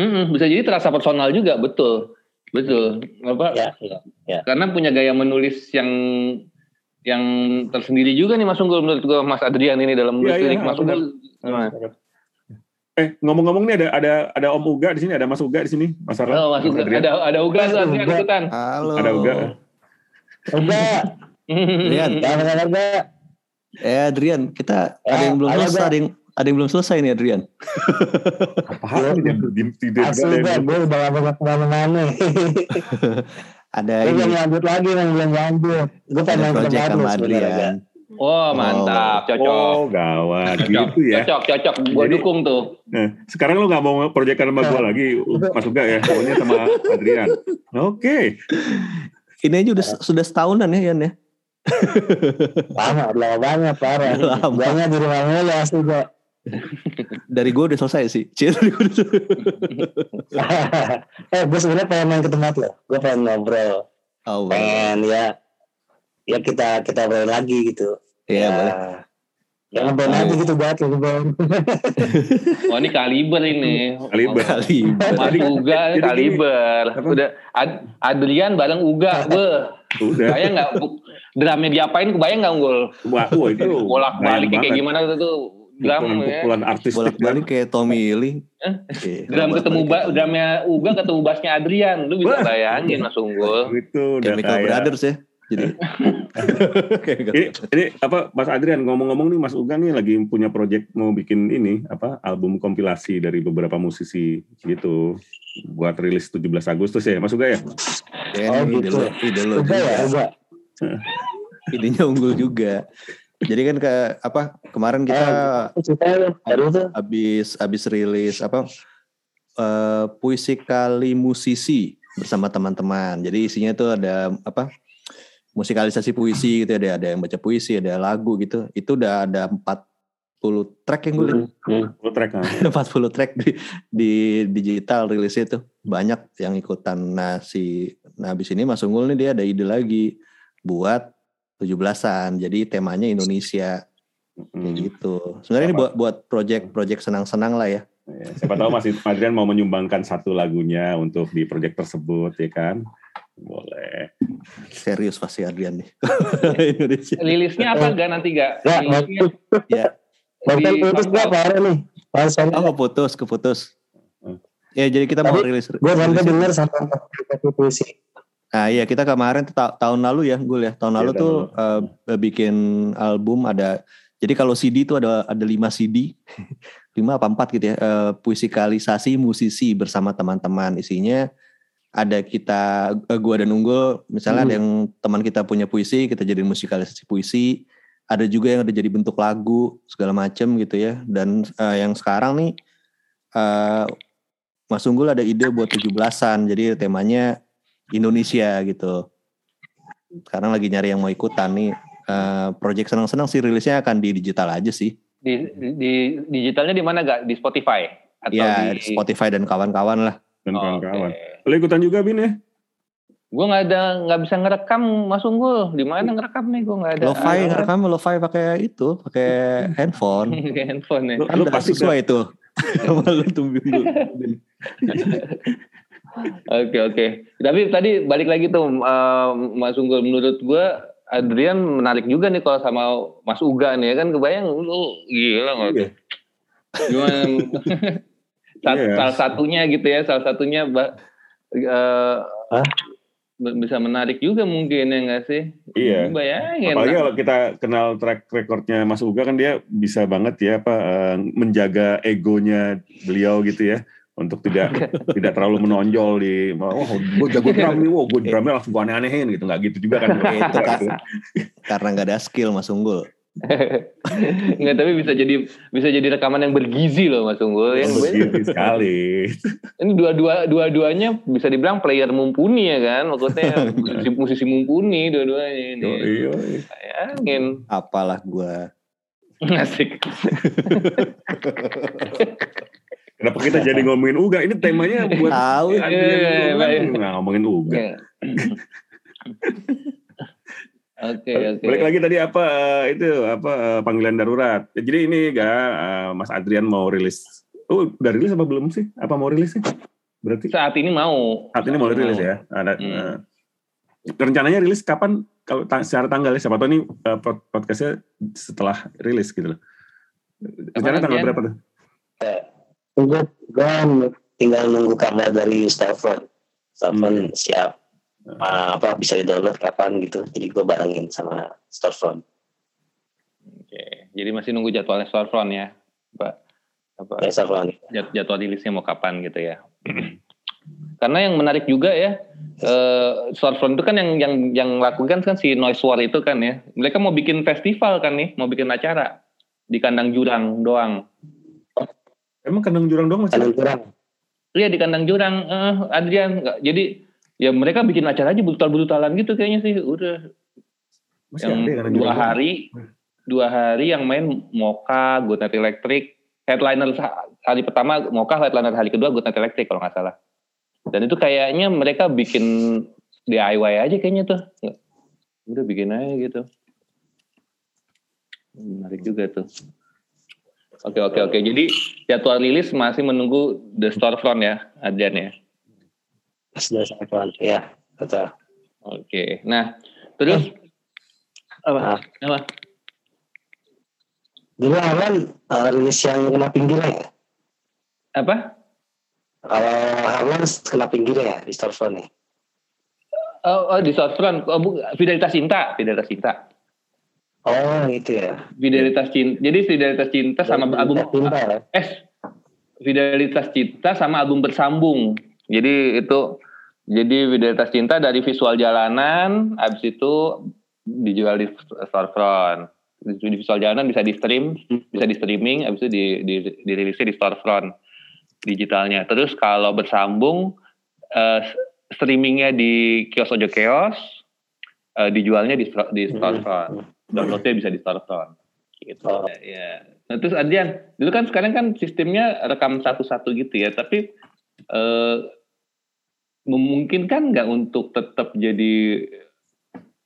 Mm-mm, bisa jadi terasa personal juga, betul, betul. Apa? ya, ya. Karena punya gaya menulis yang yang tersendiri juga nih Mas Unggul menurut gua Mas Adrian ini dalam menulis iya, lirik Mas. Unggul. Eh ngomong-ngomong nih ada ada ada Om Uga di sini, ada Mas Uga di sini, Mas Arlan. Oh, Mas Uga. Adrian. Ada ada Uga tuh Mas Adrian Uga. ikutan. Halo. Ada Uga. Adrian. ya benar benar Eh Adrian, kita ada yang belum Bang. ada yang ada yang belum selesai nih Adrian. Apaan tidak asli Bang, gue udah lama ke mana-mana Ada gue belum lanjut lagi bang belum lanjut gue pengen project sama Adrian. Bang. Oh, mantap, cocok. Oh gawat Cocok, gitu ya. cocok, cocok. Gua Jadi- dukung tuh. Nah, sekarang lu nggak mau proyekkan sama gue lagi, Mas Uga ya, pokoknya sama Adrian. Oke, Ini aja udah sudah setahunan ya Yan ya. lama lama banget parah Lama. Guanya di rumah mulu asli gue Dari gue udah selesai sih. Cil, dari gua udah selesai. eh gue sebenarnya pengen main ke tempat lo gue pengen ngobrol Oh, boleh. pengen ya ya kita kita obrolin lagi gitu Iya ya, boleh. ya ngobrolin aja gitu buat lo Bang. Oh, ini kaliber ini. Kaliber. Kali. Mas Uga ini Jadi gini, kaliber. Udah Ad- Adrian bareng Uga, be. udah. Bayang nggak drumnya diapain? Kebayang nggak unggul? Wah, wah itu Bolak balik kayak banget. gimana tuh tuh drum ya. Pukulan-pukulan artistik Bolak balik kayak Tommy Lee. Eh? Iya, Drum ketemu ba, drumnya Uga ketemu bassnya Adrian. Lu bisa bayangin Mas Unggul. itu udah Chemical kayak Brothers ya. Jadi. Ini, ini apa Mas Adrian ngomong-ngomong nih Mas Uga nih lagi punya project mau bikin ini apa album kompilasi dari beberapa musisi gitu buat rilis 17 Agustus ya Mas Uga ya. Ya, Oh, ide gitu. lo, ide lo Udah ya, juga. udah. Idenya unggul juga. Jadi kan ke apa kemarin kita tuh. habis habis rilis apa eh, puisi kali musisi bersama teman-teman. Jadi isinya tuh ada apa musikalisasi puisi gitu ada ada yang baca puisi, ada lagu gitu. Itu udah ada 40 track yang gue lihat. Lu track kan. 40 track di, di digital rilisnya tuh banyak yang ikutan. Nah si nah habis ini Mas Unggul nih dia ada ide lagi buat 17-an. Jadi temanya Indonesia kayak Hmm. gitu. Sebenarnya ini buat buat project-project senang-senang lah ya. Ya, siapa tahu Mas Adrian mau menyumbangkan satu lagunya untuk di project tersebut ya kan. Boleh. Serius pasti Adrian nih. Indonesia. Rilisnya apa gak nanti gak? Ya, Rilisnya Ya. Di- putus gue apa nih? Pas Oh keputus, keputus. Ya jadi kita mau Tapi rilis. gue sampai denger sama puisi. Nah iya kita kemarin ta- tahun lalu ya gue ya. Tahun Iya, lalu tahun tuh eh, bikin album ada jadi kalau CD itu ada ada lima CD lima apa empat gitu ya. Eh, puisikalisasi musisi bersama teman-teman. Isinya ada kita eh, gua dan unggul. Misalnya ada Hmm. yang teman kita punya puisi kita jadi musikalisasi puisi. Ada juga yang ada jadi bentuk lagu segala macem gitu ya. Dan eh, yang sekarang nih eh, Mas Unggul ada ide buat 17-an jadi temanya Indonesia gitu. Sekarang lagi nyari yang mau ikutan nih. Eh, project senang-senang sih rilisnya akan di digital aja sih. di, di digitalnya di mana gak? Di Spotify atau ya di Spotify dan kawan-kawan lah. Dan kawan-kawan. Oke. Lu ikutan juga Bin ya? Gue nggak ada nggak bisa ngerekam Mas Unggul. Di mana ngerekam nih? Gue nggak ada. Lo-fi ngerekam lo-fi pakai itu, pakai handphone. Pakai handphone ya. Lu udah pasti sesuai itu. Sama lu tumbuh Oke oke. Tapi tadi balik lagi tuh eh, Mas Unggul menurut gue Adrian menarik juga nih kalau sama Mas Uga nih ya kan kebayang lu gila nggak tuh? Iya. Gimana? Sat- Iya. Salah satunya gitu ya, salah satunya Hah? b- bisa menarik juga mungkin ya nggak sih? Iya. Bayangin. Apalagi kalau kita kenal track recordnya Mas Uga kan dia bisa banget ya apa eh, menjaga egonya beliau gitu ya untuk tidak tidak terlalu menonjol di wah gue jago drum nih, wah gue drumnya langsung gue aneh-anehin gitu nggak gitu juga kan itu kan karena nggak ada skill Mas Unggul. Nggak, tapi bisa jadi bisa jadi rekaman yang bergizi loh Mas Unggul. Yang Begitu sekali. ini dua-dua dua-duanya bisa dibilang player mumpuni ya kan maksudnya musisi, musisi mumpuni dua-duanya ini Yoi, yoi. bayangin Apalah gua. asik Kenapa kita jadi ngomongin Uga? Ini temanya buat Tahu. Iya. Nah, ngomongin Uga. Ya. oke oke Balik lagi tadi apa eh, itu apa eh, panggilan darurat. Jadi ini ga eh, Mas Adrian mau rilis. Oh, udah rilis apa belum sih? Apa mau rilis sih? Berarti saat ini mau saat ini mau rilis ya. Ada Hmm. rencananya rilis kapan? Kalau ta- secara tanggal ya, siapa tahu ini pod- podcastnya setelah rilis gitu loh. Rencananya tanggal berapa tuh? Gue gue tinggal nunggu kabar dari Stefan. Stefan siap. Ah, apa bisa di download kapan gitu. Jadi gue barengin sama Storefront. oke. Jadi masih nunggu jadwalnya storefront ya pak? Apa? Ya, Storefront. jad- jadwal rilisnya mau kapan gitu ya? Karena yang menarik juga ya storefront itu kan yang yang yang lakukan kan si Noise War itu kan ya. Mereka mau bikin festival kan nih mau bikin acara di kandang jurang doang Emang kandang jurang doang masih? Kalian kurang. Iya di kandang jurang, eh, Adrian. Nggak, jadi ya mereka bikin acara aja brutal-brutalan gitu kayaknya sih. Udah Masih yang ada ya kandang dua jurang doang? hari, dua hari yang main Moka, Good Night Electric. Headliner hari pertama Moka, headliner hari kedua Good Night Electric kalau nggak salah. Dan itu kayaknya mereka bikin DIY aja kayaknya tuh. Udah bikin aja gitu. Menarik juga tuh. Oke oke oke. Jadi jadwal rilis masih menunggu The Storefront ya, Adrian ya. Sudah Storefront. Ya, betul. Oke. Nah, terus apa? Ah. Apa? Dulu Arlan uh, rilis yang kena pinggirnya ya? Apa? Kalau Harlan kena pinggirnya ya di Storefront nih. oh, oh, di Storefront. Oh, bu, Fidelitas Cinta, Fidelitas Cinta. Oh gitu ya. Fidelitas Cinta. Jadi Fidelitas Cinta sama album Cinta ya. eh Fidelitas Cinta sama album bersambung. Jadi itu jadi Fidelitas Cinta dari visual jalanan, habis itu dijual di storefront. Di visual jalanan bisa di stream, bisa di streaming, habis itu di, di, dirilisnya di storefront digitalnya. Terus kalau bersambung eh, streamingnya di kios ojo kios, eh, dijualnya di di storefront. Downloadnya bisa di. Gitu. Oh. Ya. Nah, terus Adrian, dulu kan sekarang kan sistemnya rekam satu-satu gitu ya, tapi eh, memungkinkan nggak untuk tetap jadi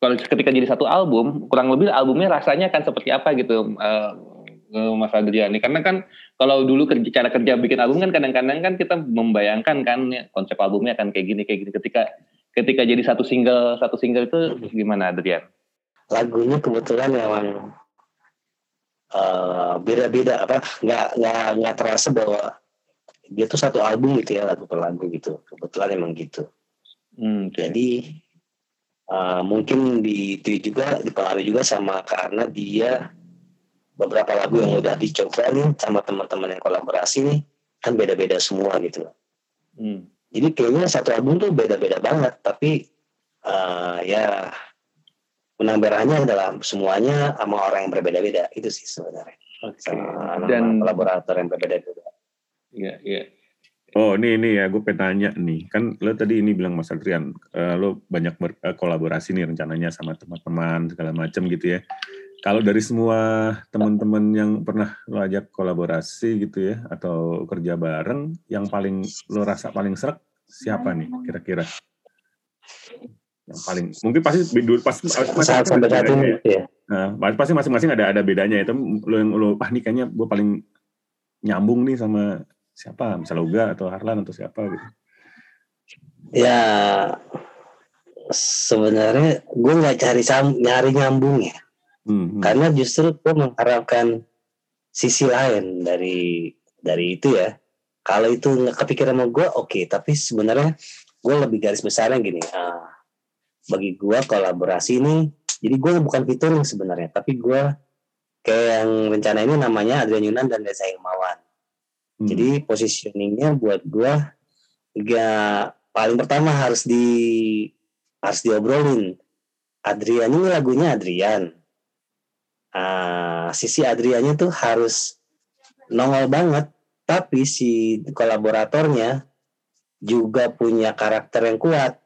kalau ketika jadi satu album, kurang lebih albumnya rasanya akan seperti apa gitu, eh, eh, Mas Adrian? Karena kan kalau dulu kerja, cara kerja bikin album kan kadang-kadang kan kita membayangkan kan ya, konsep albumnya akan kayak gini kayak gini. Ketika ketika jadi satu single satu single itu gimana Adrian? Lagunya kebetulan memang eh, beda-beda apa nggak nggak nggak terasa bahwa dia tuh satu album gitu ya lagu per lagu gitu kebetulan emang gitu Hmm, oke. jadi eh, mungkin di itu juga dipengaruhi juga sama karena dia beberapa lagu yang udah dicoba nih sama teman-teman yang kolaborasi nih kan beda-beda semua gitu Hmm. jadi kayaknya satu album tuh beda-beda banget tapi eh, ya benang merahnya adalah semuanya sama orang yang berbeda-beda itu sih sebenarnya Oke. sama Dan kolaborator yang berbeda-beda ya ya. Oh ini ini ya gue pengen tanya nih kan lo tadi ini bilang Mas Adrian eh, lo banyak berkolaborasi nih rencananya sama teman-teman segala macam gitu ya. Kalau dari semua teman-teman yang pernah lo ajak kolaborasi gitu ya atau kerja bareng yang paling lo rasa paling serak siapa nih kira-kira? Yang paling mungkin pasti dulu pasti saat sampai saat ini ya. Nah, pasti masing-masing ada ada bedanya itu lo yang lo ah nih kayaknya gue paling nyambung nih sama siapa? Misalnya Uga atau Harlan atau siapa gitu. ya sebenarnya gue nggak cari sam nyari nyambung ya. Hmm, hmm. karena justru gue mengharapkan sisi lain dari dari itu ya. Kalau itu nggak kepikiran sama gue oke. Tapi sebenarnya gue lebih garis besarnya gini ah, bagi gue kolaborasi ini jadi gue bukan featuring sebenarnya tapi gue kayak yang rencana ini namanya Adrian Yunan dan Reza Hilmawan Hmm. jadi positioningnya buat gue ya paling pertama harus di harus diobrolin. Adrian ini lagunya Adrian. Ah, sisi Adriannya tuh harus nongol banget tapi si kolaboratornya juga punya karakter yang kuat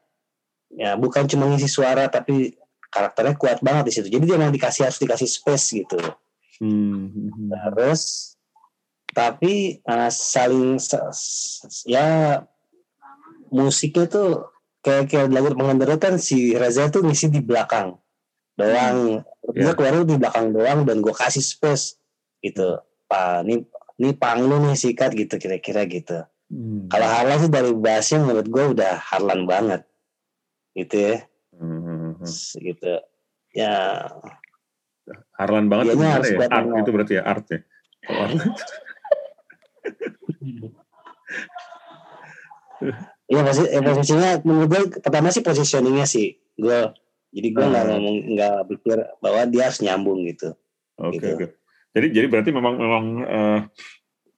ya bukan cuma ngisi suara tapi karakternya kuat banget di situ jadi dia mau dikasih harus dikasih space gitu Hmm, hmm, hmm. terus tapi uh, saling ya musiknya tuh kayak kayak lagu pengendara kan si Reza tuh ngisi di belakang doang dia Ya. keluar di belakang doang dan gue kasih space gitu pak ini ini pang lu nih sikat gitu kira-kira gitu Hmm. kalau Harlan sih dari bassnya menurut gue udah Harlan banget gitu ya Hmm, gitu ya Harlan banget harus ya? kuat Art itu berarti ya art ya. Iya pasti eh, posisinya menurut gue pertama sih positioningnya sih gue jadi gue nggak Hmm. ngomong nggak pikir bahwa dia harus nyambung gitu. Oke Gitu. oke. Jadi jadi berarti memang memang eh,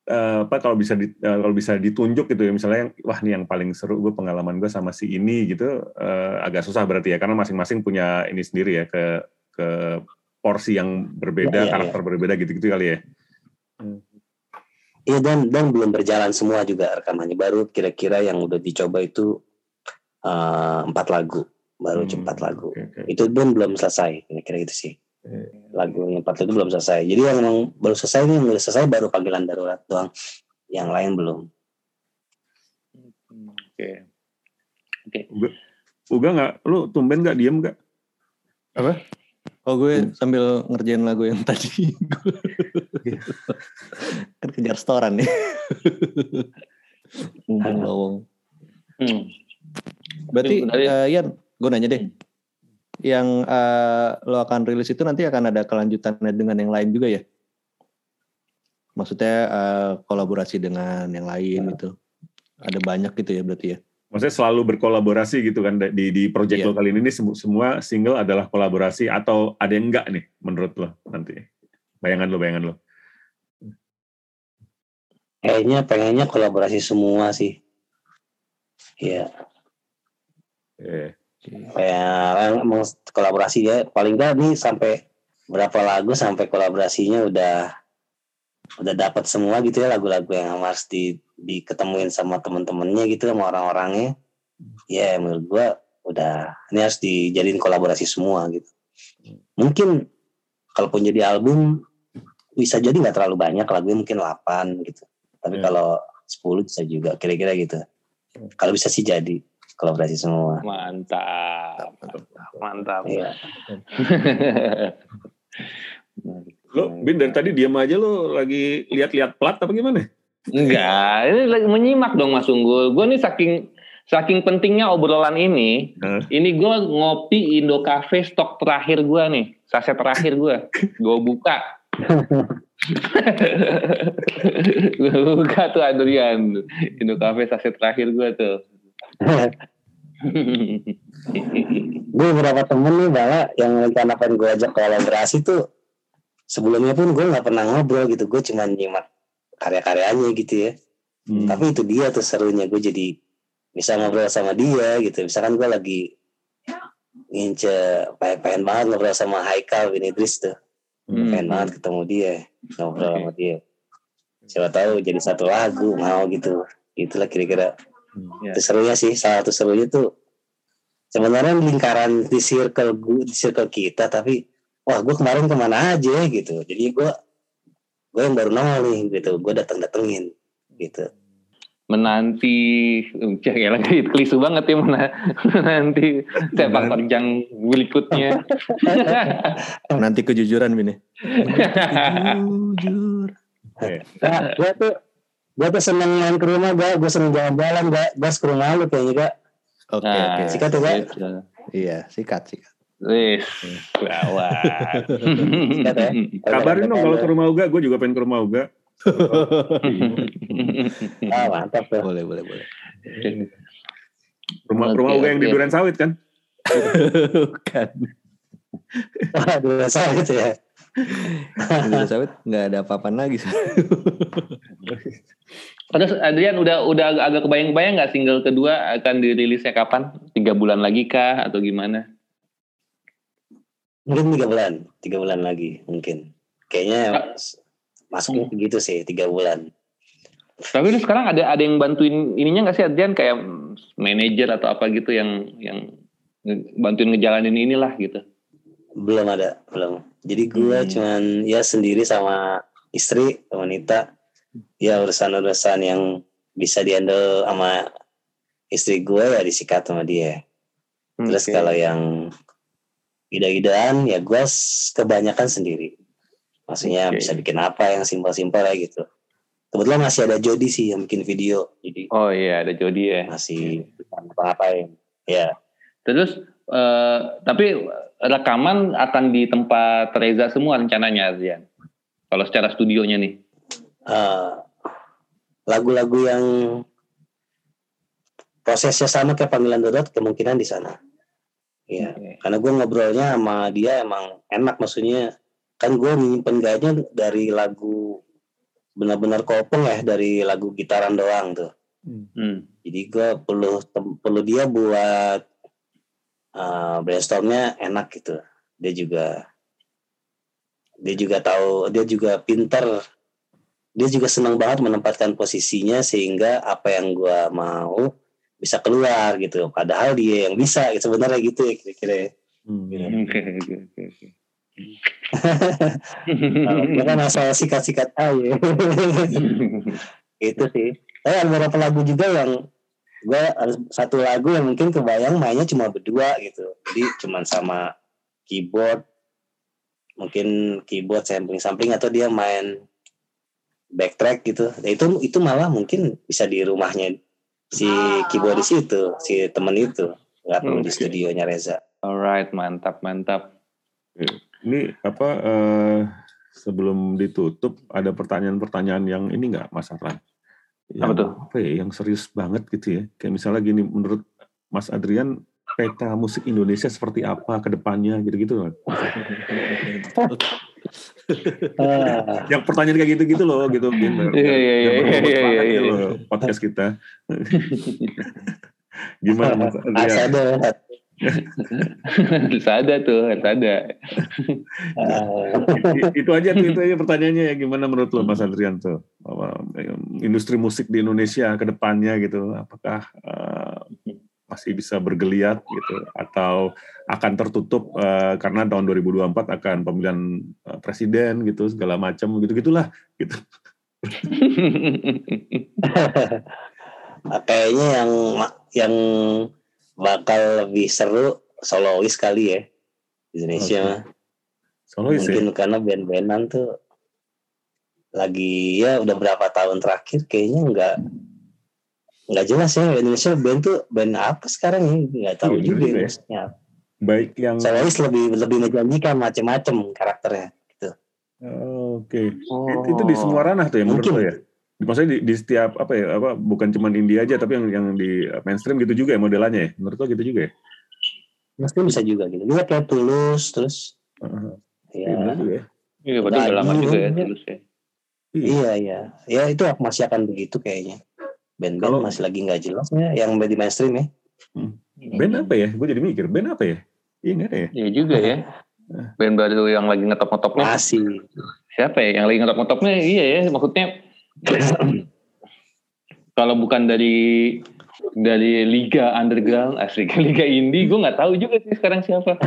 eh, apa kalau bisa di, eh, kalau bisa ditunjuk gitu ya misalnya yang wah nih yang paling seru gue pengalaman gue sama si ini gitu eh, agak susah berarti ya karena masing-masing punya ini sendiri ya ke ke porsi yang berbeda Iya, iya, karakter berbeda gitu-gitu kali ya. Iya dan dan belum berjalan semua juga rekamannya. Baru kira-kira yang udah dicoba itu empat lagu. Baru Hmm, empat lagu. oke, oke. itu pun belum selesai kira-kira gitu sih lagu yang empat lagu belum selesai jadi yang memang baru selesai ini yang udah selesai baru panggilan darurat doang yang lain belum Oke. Uga nggak, lu tumben nggak diem nggak? Oh gue sambil ngerjain lagu yang tadi kan kejar setoran nih. Mumpung lowong. Hmm. Berarti Dari- eh, Ian, gue nanya deh. Yang eh, lo akan rilis itu nanti akan ada kelanjutannya dengan yang lain juga ya? Maksudnya eh, kolaborasi dengan yang lain gitu. Ada banyak gitu ya berarti ya? Maksudnya selalu berkolaborasi gitu kan di di project Iya. lo kali ini semu- semua single adalah kolaborasi atau ada yang enggak nih menurut lo nanti? Bayangan lo, bayangan lo. Kayaknya pengennya kolaborasi semua sih. Iya, Eh, kayak emang kolaborasi ya. Paling nggak nih sampai berapa lagu sampai kolaborasinya udah udah dapat semua gitu ya lagu-lagu yang harus di diketemuin sama temen-temennya gitu sama orang-orangnya. Ya menurut gua udah ini harus dijadiin kolaborasi semua gitu. Mungkin kalaupun jadi album bisa jadi nggak terlalu banyak lagunya mungkin 8 gitu. Tapi Ya. kalau 10 bisa juga kira-kira gitu. Kalau bisa sih jadi kolaborasi semua. Mantap. Mantap. Iya. lo, Bin dari tadi diam aja lo lagi lihat-lihat plat apa gimana? Enggak, ini lagi menyimak dong Mas Unggul. Gue nih saking saking pentingnya obrolan ini, Hah? ini gue ngopi Indo Cafe stok terakhir gue nih, saset terakhir gue, gue buka. gue buka tuh Adrian, Indo Cafe saset terakhir gue tuh. Gue beberapa temen nih bala yang rencana pengen gue ajak kolaborasi tuh sebelumnya pun gue nggak pernah ngobrol gitu gue cuma nyimak karya-karyanya gitu ya. Hmm. tapi itu dia tuh serunya gue jadi bisa ngobrol sama dia gitu. Misalkan gue lagi ngince pengen, pengen banget ngobrol sama Haikal bin Idris tuh. Hmm. pengen banget ketemu dia ngobrol sama dia. Siapa tahu jadi satu lagu mau gitu. Itulah kira-kira Ya. itu serunya sih salah satu serunya tuh sebenarnya lingkaran di circle gue di circle kita tapi wah gue kemarin ke mana aja gitu jadi gue gue yang baru nongol nih gitu gue datang datengin gitu menanti ya lagi kelisu banget ya mena- menanti sepak terjang berikutnya Nanti kejujuran ya. Jujur. nah, gue tuh gue tuh seneng main ke rumah gue gue seneng jalan-jalan gak gue ke rumah lu kayaknya gak Oke Nah, oke. sikat tuh gak gitu. Iya, sikat sikat. Wis, gawat. Sikat ya. Kabarin dong kalau ke rumah Uga, gue juga pengen ke rumah Uga. ah mantap tuh boleh boleh boleh. Rumah rumah Uga yang di. Duren Sawit kan? Bukan. saya gitu ya Di sawit nggak ada apa-apaan lagi. Terus Adrian udah udah agak- agak kebayang-kebayang nggak single kedua akan dirilisnya kapan? Tiga bulan lagi kah atau gimana? mungkin tiga bulan tiga bulan lagi mungkin kayaknya masuknya begitu sih tiga bulan Tapi lu sekarang ada ada yang bantuin ininya nggak sih Adrian kayak manajer atau apa gitu yang yang bantuin ngejalanin inilah gitu. Belum ada belum. Jadi gue Hmm. cuman ya sendiri sama istri wanita. Ya urusan-urusan yang bisa dihandle sama istri gue ya disikat sama dia. Terus kalau yang ide-idean ya gue kebanyakan sendiri. Maksudnya Oke. bisa bikin apa yang simpel-simpel ya gitu. Kebetulan masih ada Jody sih yang bikin video jadi Oh iya ada Jody ya. masih bisa ngapa-ngapain ya. Terus eh, tapi rekaman akan di tempat Reza semua rencananya Adrian. Kalau secara studionya nih. eh, lagu-lagu yang prosesnya sama kayak panggilan Dodot kemungkinan di sana. Iya, Oke. karena gue ngobrolnya sama dia emang enak maksudnya kan gue nyimpen gayanya dari lagu benar-benar kopong ya dari lagu gitaran doang tuh. Hmm. Jadi gue perlu perlu dia buat uh, brainstormnya enak gitu. Dia juga dia juga tahu dia juga pinter. Dia juga senang banget menempatkan posisinya sehingga apa yang gue mau bisa keluar gitu. Padahal dia yang bisa gitu, sebenarnya gitu ya kira-kira. ya. Hmm. Iya. Oke oke oke. oke. Kalau gue kan asal sikat-sikat aja. itu sih. Tapi ada beberapa lagu juga yang gue ada satu lagu yang mungkin kebayang mainnya cuma berdua gitu. Jadi cuma sama keyboard, mungkin keyboard sampling-sampling atau dia main backtrack gitu. Nah, itu itu malah mungkin bisa di rumahnya si keyboard di situ, si temen itu. Nggak perlu di Oke. studionya Reza. Alright mantap mantap. Ini apa eh, sebelum ditutup ada pertanyaan-pertanyaan yang ini nggak Mas Arlan? Yang, Apa tuh? apa ya, yang serius banget gitu ya. Kayak misalnya gini, menurut Mas Adrian, peta musik Indonesia seperti apa ke depannya gitu-gitu. loh. Ah, Yang pertanyaan kayak gitu-gitu loh, gitu. Iya, iya, iya, iya, iya, iya, iya. podcast kita. Gimana Mas Adrian? harus ada tuh, harus ada. Itu aja tuh itu aja pertanyaannya ya gimana menurut lo Mas Adrian tuh Apa, industri musik di Indonesia ke depannya gitu apakah eh, masih bisa bergeliat gitu atau akan tertutup eh, karena tahun 2024 akan pemilihan eh, presiden gitu segala macam gitu gitulah gitu Kayaknya yang yang bakal lebih seru solois kali ya di Indonesia Oke. mah. solois ya Mungkin karena band-bandan tuh lagi ya udah berapa tahun terakhir kayaknya nggak nggak jelas ya Indonesia band tuh band apa sekarang ya nggak tahu Iya, juga ya. maksudnya. baik yang Solois lebih lebih menjanjikan macam-macam karakternya. oke It- itu di semua ranah tuh ya menurut Mungkin. lo ya maksudnya di, di setiap apa ya apa bukan cuma India aja tapi yang yang di mainstream gitu juga ya modelannya ya menurut lo gitu juga ya Mesti bisa juga gitu. Bisa kayak tulus terus Heeh. ya. Iya, benar juga ya. Iya, berarti udah lama juga ya ya. tulus ya. Iya. Iya iya. Ya itu masih akan begitu kayaknya. Band-band Kalau- masih lagi nggak jelas ya yang di mainstream ya. Band apa ya? Gue jadi mikir, band apa ya? Iya nggak ya? Iya juga ya. Band baru yang lagi ngetop-ngetopnya Masih. siapa ya? Yang lagi ngetop-ngetopnya iya ya. Maksudnya kalau bukan dari dari liga underground asik liga indie gue nggak tahu juga sih sekarang siapa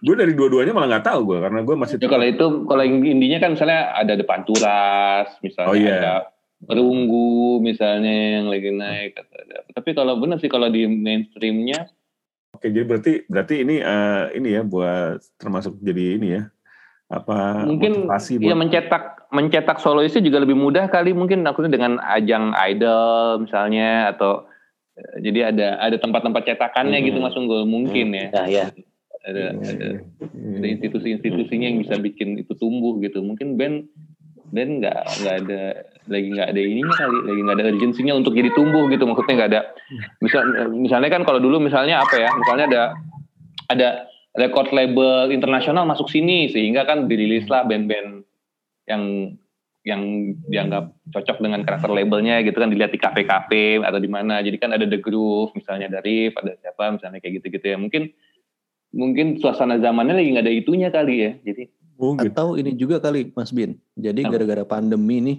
Gue dari dua-duanya malah nggak tahu gue karena gue masih Ya, kalau itu kalau yang indinya kan misalnya ada depan turas misalnya Oh, iya. ada perunggu misalnya yang lagi naik tapi kalau benar sih kalau di mainstreamnya Oke, jadi berarti berarti ini eh, ini ya buat termasuk jadi ini ya apa mungkin ya buat mencetak mencetak soloisnya juga lebih mudah kali mungkin aku dengan ajang idol misalnya atau eh, jadi ada ada tempat-tempat cetakannya Hmm. gitu Mas Unggul mungkin ya. Nah ya. ada Iya, ada iya, ada institusi-institusinya yang bisa bikin itu tumbuh gitu. Mungkin band band nggak nggak ada lagi nggak ada ininya kali lagi nggak ada urgensinya untuk jadi tumbuh gitu. Maksudnya nggak ada misal misalnya kan kalau dulu misalnya apa ya misalnya ada ada record label internasional masuk sini sehingga kan dirilislah band-band yang yang dianggap cocok dengan karakter labelnya gitu kan dilihat di kafe-kafe atau di mana jadi kan ada The Groove misalnya ada Riff ada siapa misalnya kayak gitu-gitu ya mungkin mungkin suasana zamannya lagi nggak ada itunya kali ya jadi Oh, gitu. Atau ini juga kali Mas Bin. Jadi gara-gara pandemi nih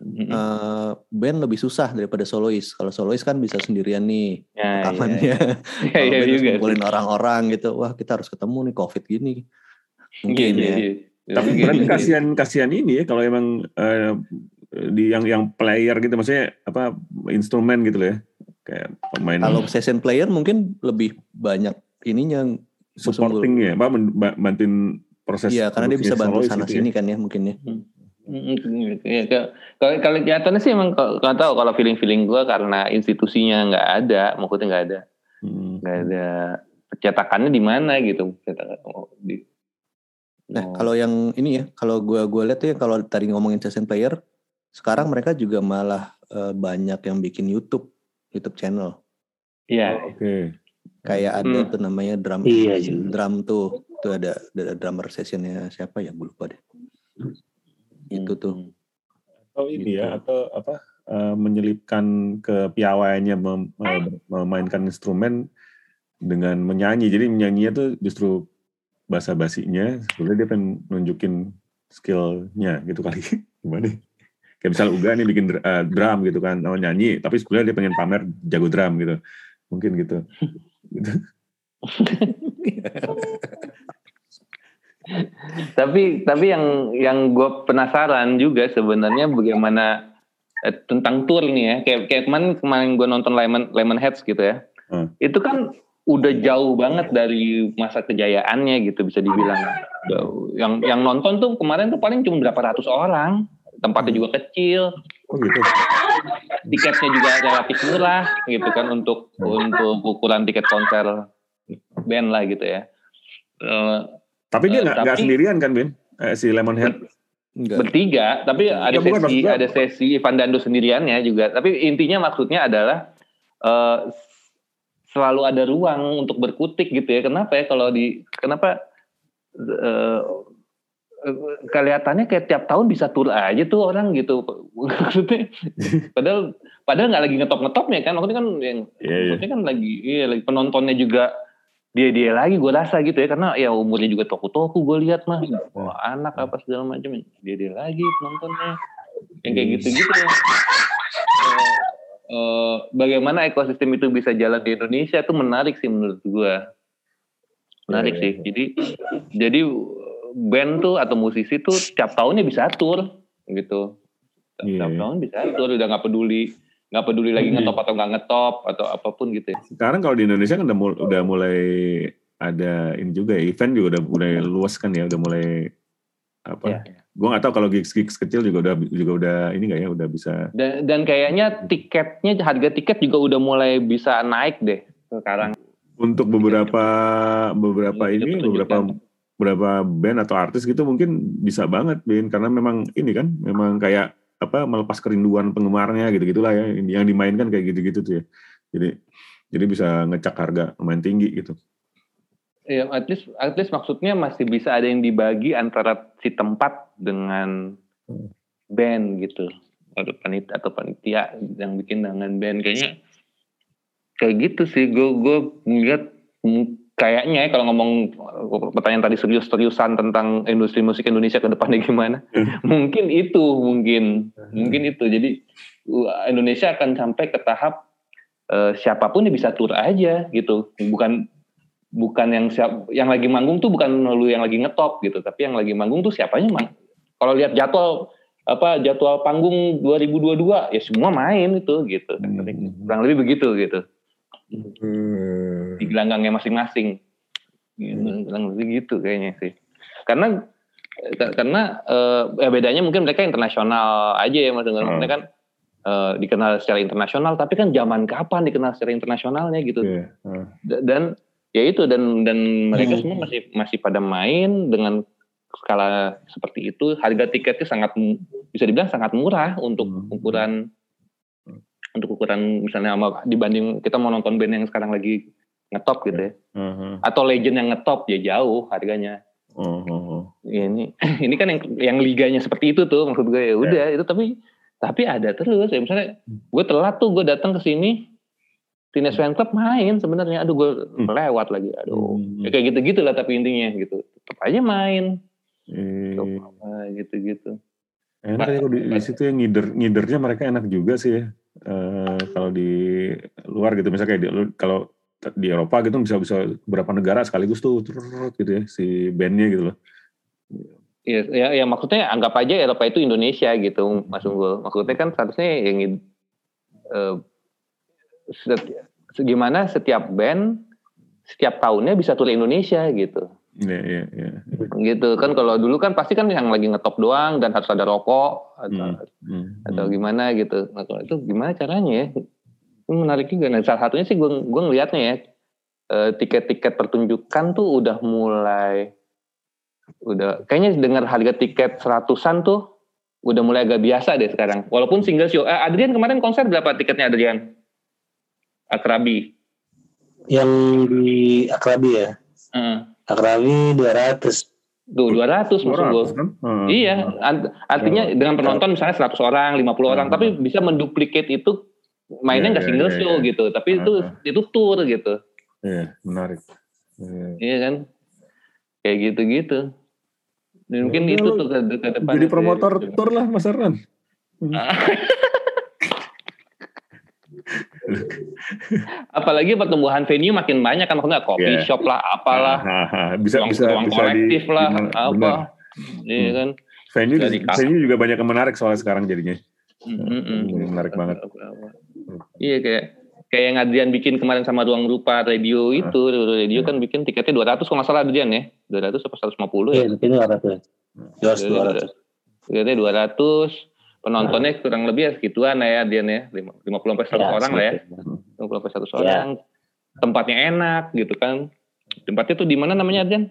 mm, eh, band lebih susah daripada solois. Kalau solois kan bisa sendirian nih ya, rekamannya. iya, Kalau iya band harus juga sih. ngumpulin orang-orang gitu. Wah kita harus ketemu nih covid gini. Mungkin Iya, ya. iya, iya. Tapi Iya, berarti iya. kasihan kasihan ini ya kalau emang eh, di yang yang player gitu maksudnya apa instrumen gitu loh ya kayak pemain Kalau session player mungkin lebih banyak ininya. supporting ya, ba- bantuin proses Iya karena dia bisa bantu sana gitu ya. sini kan ya mungkin ya. Mm, Iya, ke- kalau kalau kelihatannya sih emang kalau- nggak tahu kalau feeling feeling gue karena institusinya nggak ada, maksudnya nggak ada, Hmm. nggak ada percetakannya di mana gitu. Cetakan, oh, di- Nah oh. kalau yang ini ya, kalau gua gua lihat tuh ya kalau tadi ngomongin session player, sekarang mereka juga malah eh, banyak yang bikin YouTube, YouTube channel. Iya, Oke. Kayak ada Hmm. tuh namanya drum, Iya drum tuh, tuh ada, ada drummer sessionnya siapa ya, gue lupa deh. Itu tuh. Atau ini Gitu. ya atau apa eh, menyelipkan kepiawaiannya mem- eh, memainkan instrumen dengan menyanyi. Jadi menyanyinya tuh justru bahasa basinya sebenarnya dia pengen nunjukin skillnya gitu kali. Gimana? Kayak misal Uga nih bikin eh, drum gitu kan, oh, nyanyi, tapi sebenarnya dia pengen pamer jago drum gitu. Mungkin gitu. Gitu. tapi tapi yang yang gue penasaran juga sebenarnya bagaimana eh, tentang tour nih ya kayak kayak kemarin kemarin gue nonton Lemon Lemon Heads gitu ya Hmm. itu kan udah jauh banget dari masa kejayaannya gitu bisa dibilang Jauh. yang yang nonton tuh kemarin tuh paling cuma berapa ratus orang tempatnya juga kecil Oh gitu. tiketnya juga relatif murah gitu kan untuk untuk ukuran tiket konser band lah gitu ya Eh, Tapi dia Eh, nggak tapi- sendirian kan, Bin? Eh, si Lemonhead Enggak. bertiga tapi ada Ya, bukan, sesi maksud gua- ada sesi Ivan Dando sendiriannya juga tapi intinya maksudnya adalah eh, selalu ada ruang untuk berkutik gitu ya. Kenapa ya kalau di kenapa eh, kelihatannya kayak tiap tahun bisa tur aja tuh orang gitu. Maksudnya padahal padahal nggak lagi ngetop ngetopnya kan. Maksudnya kan yang Iya, iya. maksudnya kan lagi iya lagi penontonnya juga dia dia lagi gue rasa gitu ya. Karena ya umurnya juga toku toku gue lihat mah. Wah anak apa segala macam. Dia dia lagi penontonnya. Yang kayak gitu gitu ya. Eh, eh, bagaimana ekosistem itu bisa jalan di Indonesia tuh menarik sih menurut gue menarik Iya, sih jadi jadi band tuh atau musisi tuh tiap tahunnya bisa tur gitu Iya, tiap iya. tahun bisa tur udah nggak peduli nggak peduli lagi Hmm. ngetop atau nggak ngetop atau apa pun gitu ya. Sekarang kalau di Indonesia kan udah mulai, udah mulai ada ini juga ya, event juga udah mulai luas kan ya, udah mulai apa? Iya. Gue nggak tahu kalau gigs gigs kecil juga udah juga udah ini nggak ya, udah bisa. Dan, dan kayaknya tiketnya harga tiket juga udah mulai bisa naik deh sekarang. Untuk beberapa beberapa Iya, ini pertunjukan. beberapa beberapa band atau artis gitu mungkin bisa banget Bin karena memang ini kan memang kayak apa melepas kerinduan penggemarnya gitu gitulah ya yang dimainkan kayak gitu gitu tuh ya jadi jadi bisa ngecek harga lumayan tinggi gitu Ya, at least, at least maksudnya masih bisa ada yang dibagi antara si tempat dengan band gitu. Atau panitia atau panitia yang bikin dengan band. Kayaknya kayak gitu sih. Gue gue ngeliat mm, kayaknya ya kalau ngomong pertanyaan tadi serius-seriusan tentang industri musik Indonesia ke depannya gimana? Mungkin itu mungkin. Mungkin itu. Jadi uh, Indonesia akan sampai ke tahap uh, siapa pun yang bisa tur aja gitu. Bukan bukan yang siap yang lagi manggung tuh bukan lu yang lagi ngetop gitu tapi yang lagi manggung tuh siapanya mang kalau lihat jadwal apa jadwal panggung 2022 ya semua main itu gitu. Hmm. kurang lebih begitu gitu. Di gelanggangnya masing-masing. Gitu, kurang lebih gitu kayaknya sih. Karena eh, karena eh, ya bedanya mungkin mereka internasional aja ya maksudnya Hmm. mereka kan eh, dikenal secara internasional tapi kan zaman kapan dikenal secara internasionalnya gitu. Iya, heeh. D- dan ya itu dan dan mereka Hmm. semua masih masih pada main dengan skala seperti itu harga tiketnya sangat bisa dibilang sangat murah untuk Hmm. ukuran untuk ukuran misalnya sama dibanding kita mau nonton band yang sekarang lagi ngetop gitu ya Heeh. atau legend yang ngetop ya jauh harganya oh. ini ini kan yang yang liganya seperti itu tuh maksud gue ya udah itu tapi tapi ada terus ya misalnya gue telat tuh gue datang ke sini Teenage Fan Club main sebenarnya. Aduh gue Hmm. lewat lagi. Aduh. Hmm. ya kayak gitu gitu lah tapi intinya gitu. Tetap aja main. Eh, gitu gitu enak ya kalau di, di situ ya ngider ngidernya mereka enak juga sih ya. Eh, kalau di luar gitu misalnya kayak di, kalau di Eropa gitu bisa bisa beberapa negara sekaligus tuh gitu ya si bandnya gitu loh. ya, ya, ya maksudnya anggap aja Eropa itu Indonesia gitu Mas Unggul. Maksudnya kan seharusnya yang ngid- seti- gimana setiap band setiap tahunnya bisa tur Indonesia gitu. Iya iya iya. gitu. Kan kalau dulu kan pasti kan yang lagi ngetop doang dan harus ada rokok atau, Hmm, atau hmm. gimana gitu. Nah, kalau itu gimana caranya ya? Ini menarik juga. Nah salah satunya sih gue gue ngelihatnya ya eh, tiket-tiket pertunjukan tuh udah mulai udah kayaknya dengar harga tiket seratusan tuh udah mulai agak biasa deh sekarang. Walaupun single show. Eh, Adrian kemarin konser berapa tiketnya Adrian Akrabi Yang di Akrabi ya. Heeh. Akrabi 200. tuh 200 maksud gue 200 kan? Hmm. Iya, ant- artinya dengan penonton misalnya 100 orang, 50 orang, Hmm. tapi bisa menduplikat itu mainnya Iya, nggak iya, single iya, show iya. gitu, tapi itu Hmm. itu tour gitu, Iya, menarik. Iya. iya kan? Kayak gitu-gitu. Dan mungkin Ya, itu tuh ke, ke depan. Jadi promotor tour lah Mas Arlan. Apalagi pertumbuhan venue makin banyak kan maksudnya coffee Iya. shop lah, apalah, bisa ruang, bisa ruang bisa kolektif di, lah, benar, apa, benar. iya Hmm. kan? Venue Dari kas- venue juga banyak yang menarik soalnya sekarang jadinya. Mm-mm. Ini menarik banget. Iya kayak kayak yang Adrian bikin kemarin sama Ruang Rupa Radio itu, Radio kan bikin tiketnya 200 kalau nggak salah Adrian ya. 200 apa 150 ya? Iya, ini 200. 200. 200. Tiketnya 200, penontonnya kurang lebih ya segituan ya Adrian ya. 50 sampai 100 Ya, orang lah ya. segitu. 50 sampai 100 Ya. orang. Tempatnya enak gitu kan. Tempatnya tuh di mana namanya Adrian?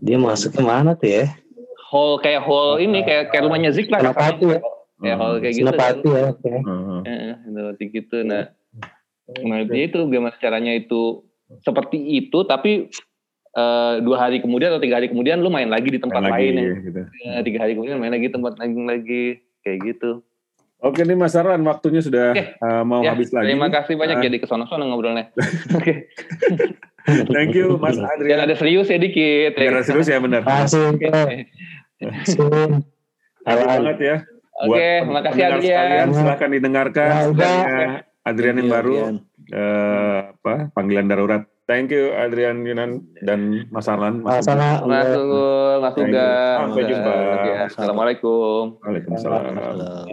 Dia masuk ke mana tuh ya? hall kayak hall ini kayak kayak rumahnya Zik lah. Senapati ya. Kayak hall kayak gitu. kan. Senapati ya. oke. Heeh. Eh, gitu. Nah, nah dia itu gimana caranya itu seperti itu, tapi eh, dua hari kemudian atau tiga hari kemudian lu main lagi di tempat Main lagi, lain ya. gitu. Eh, tiga hari kemudian main lagi tempat lain lagi kayak gitu. Oke nih Mas Arlan, waktunya sudah Oke. uh, mau Ya, habis lagi. terima kasih banyak Ah. jadi kesono-sono ngobrolnya. Oke. Thank you Mas Adrian. ada serius ya dikit. Biar serius ya benar. Sin. Terima banget ya. Oke, makasih pendengar Adrian. sekalian, silahkan didengarkan. Ya, Adrian yang baru, Adrian. eh, apa panggilan darurat. Thank you Adrian Yunan dan Mas Arlan. Mas Sama-sama. Mas Unggul, Mas. Uga. Sampai jumpa. Assalamualaikum. Waalaikumsalam. Salam.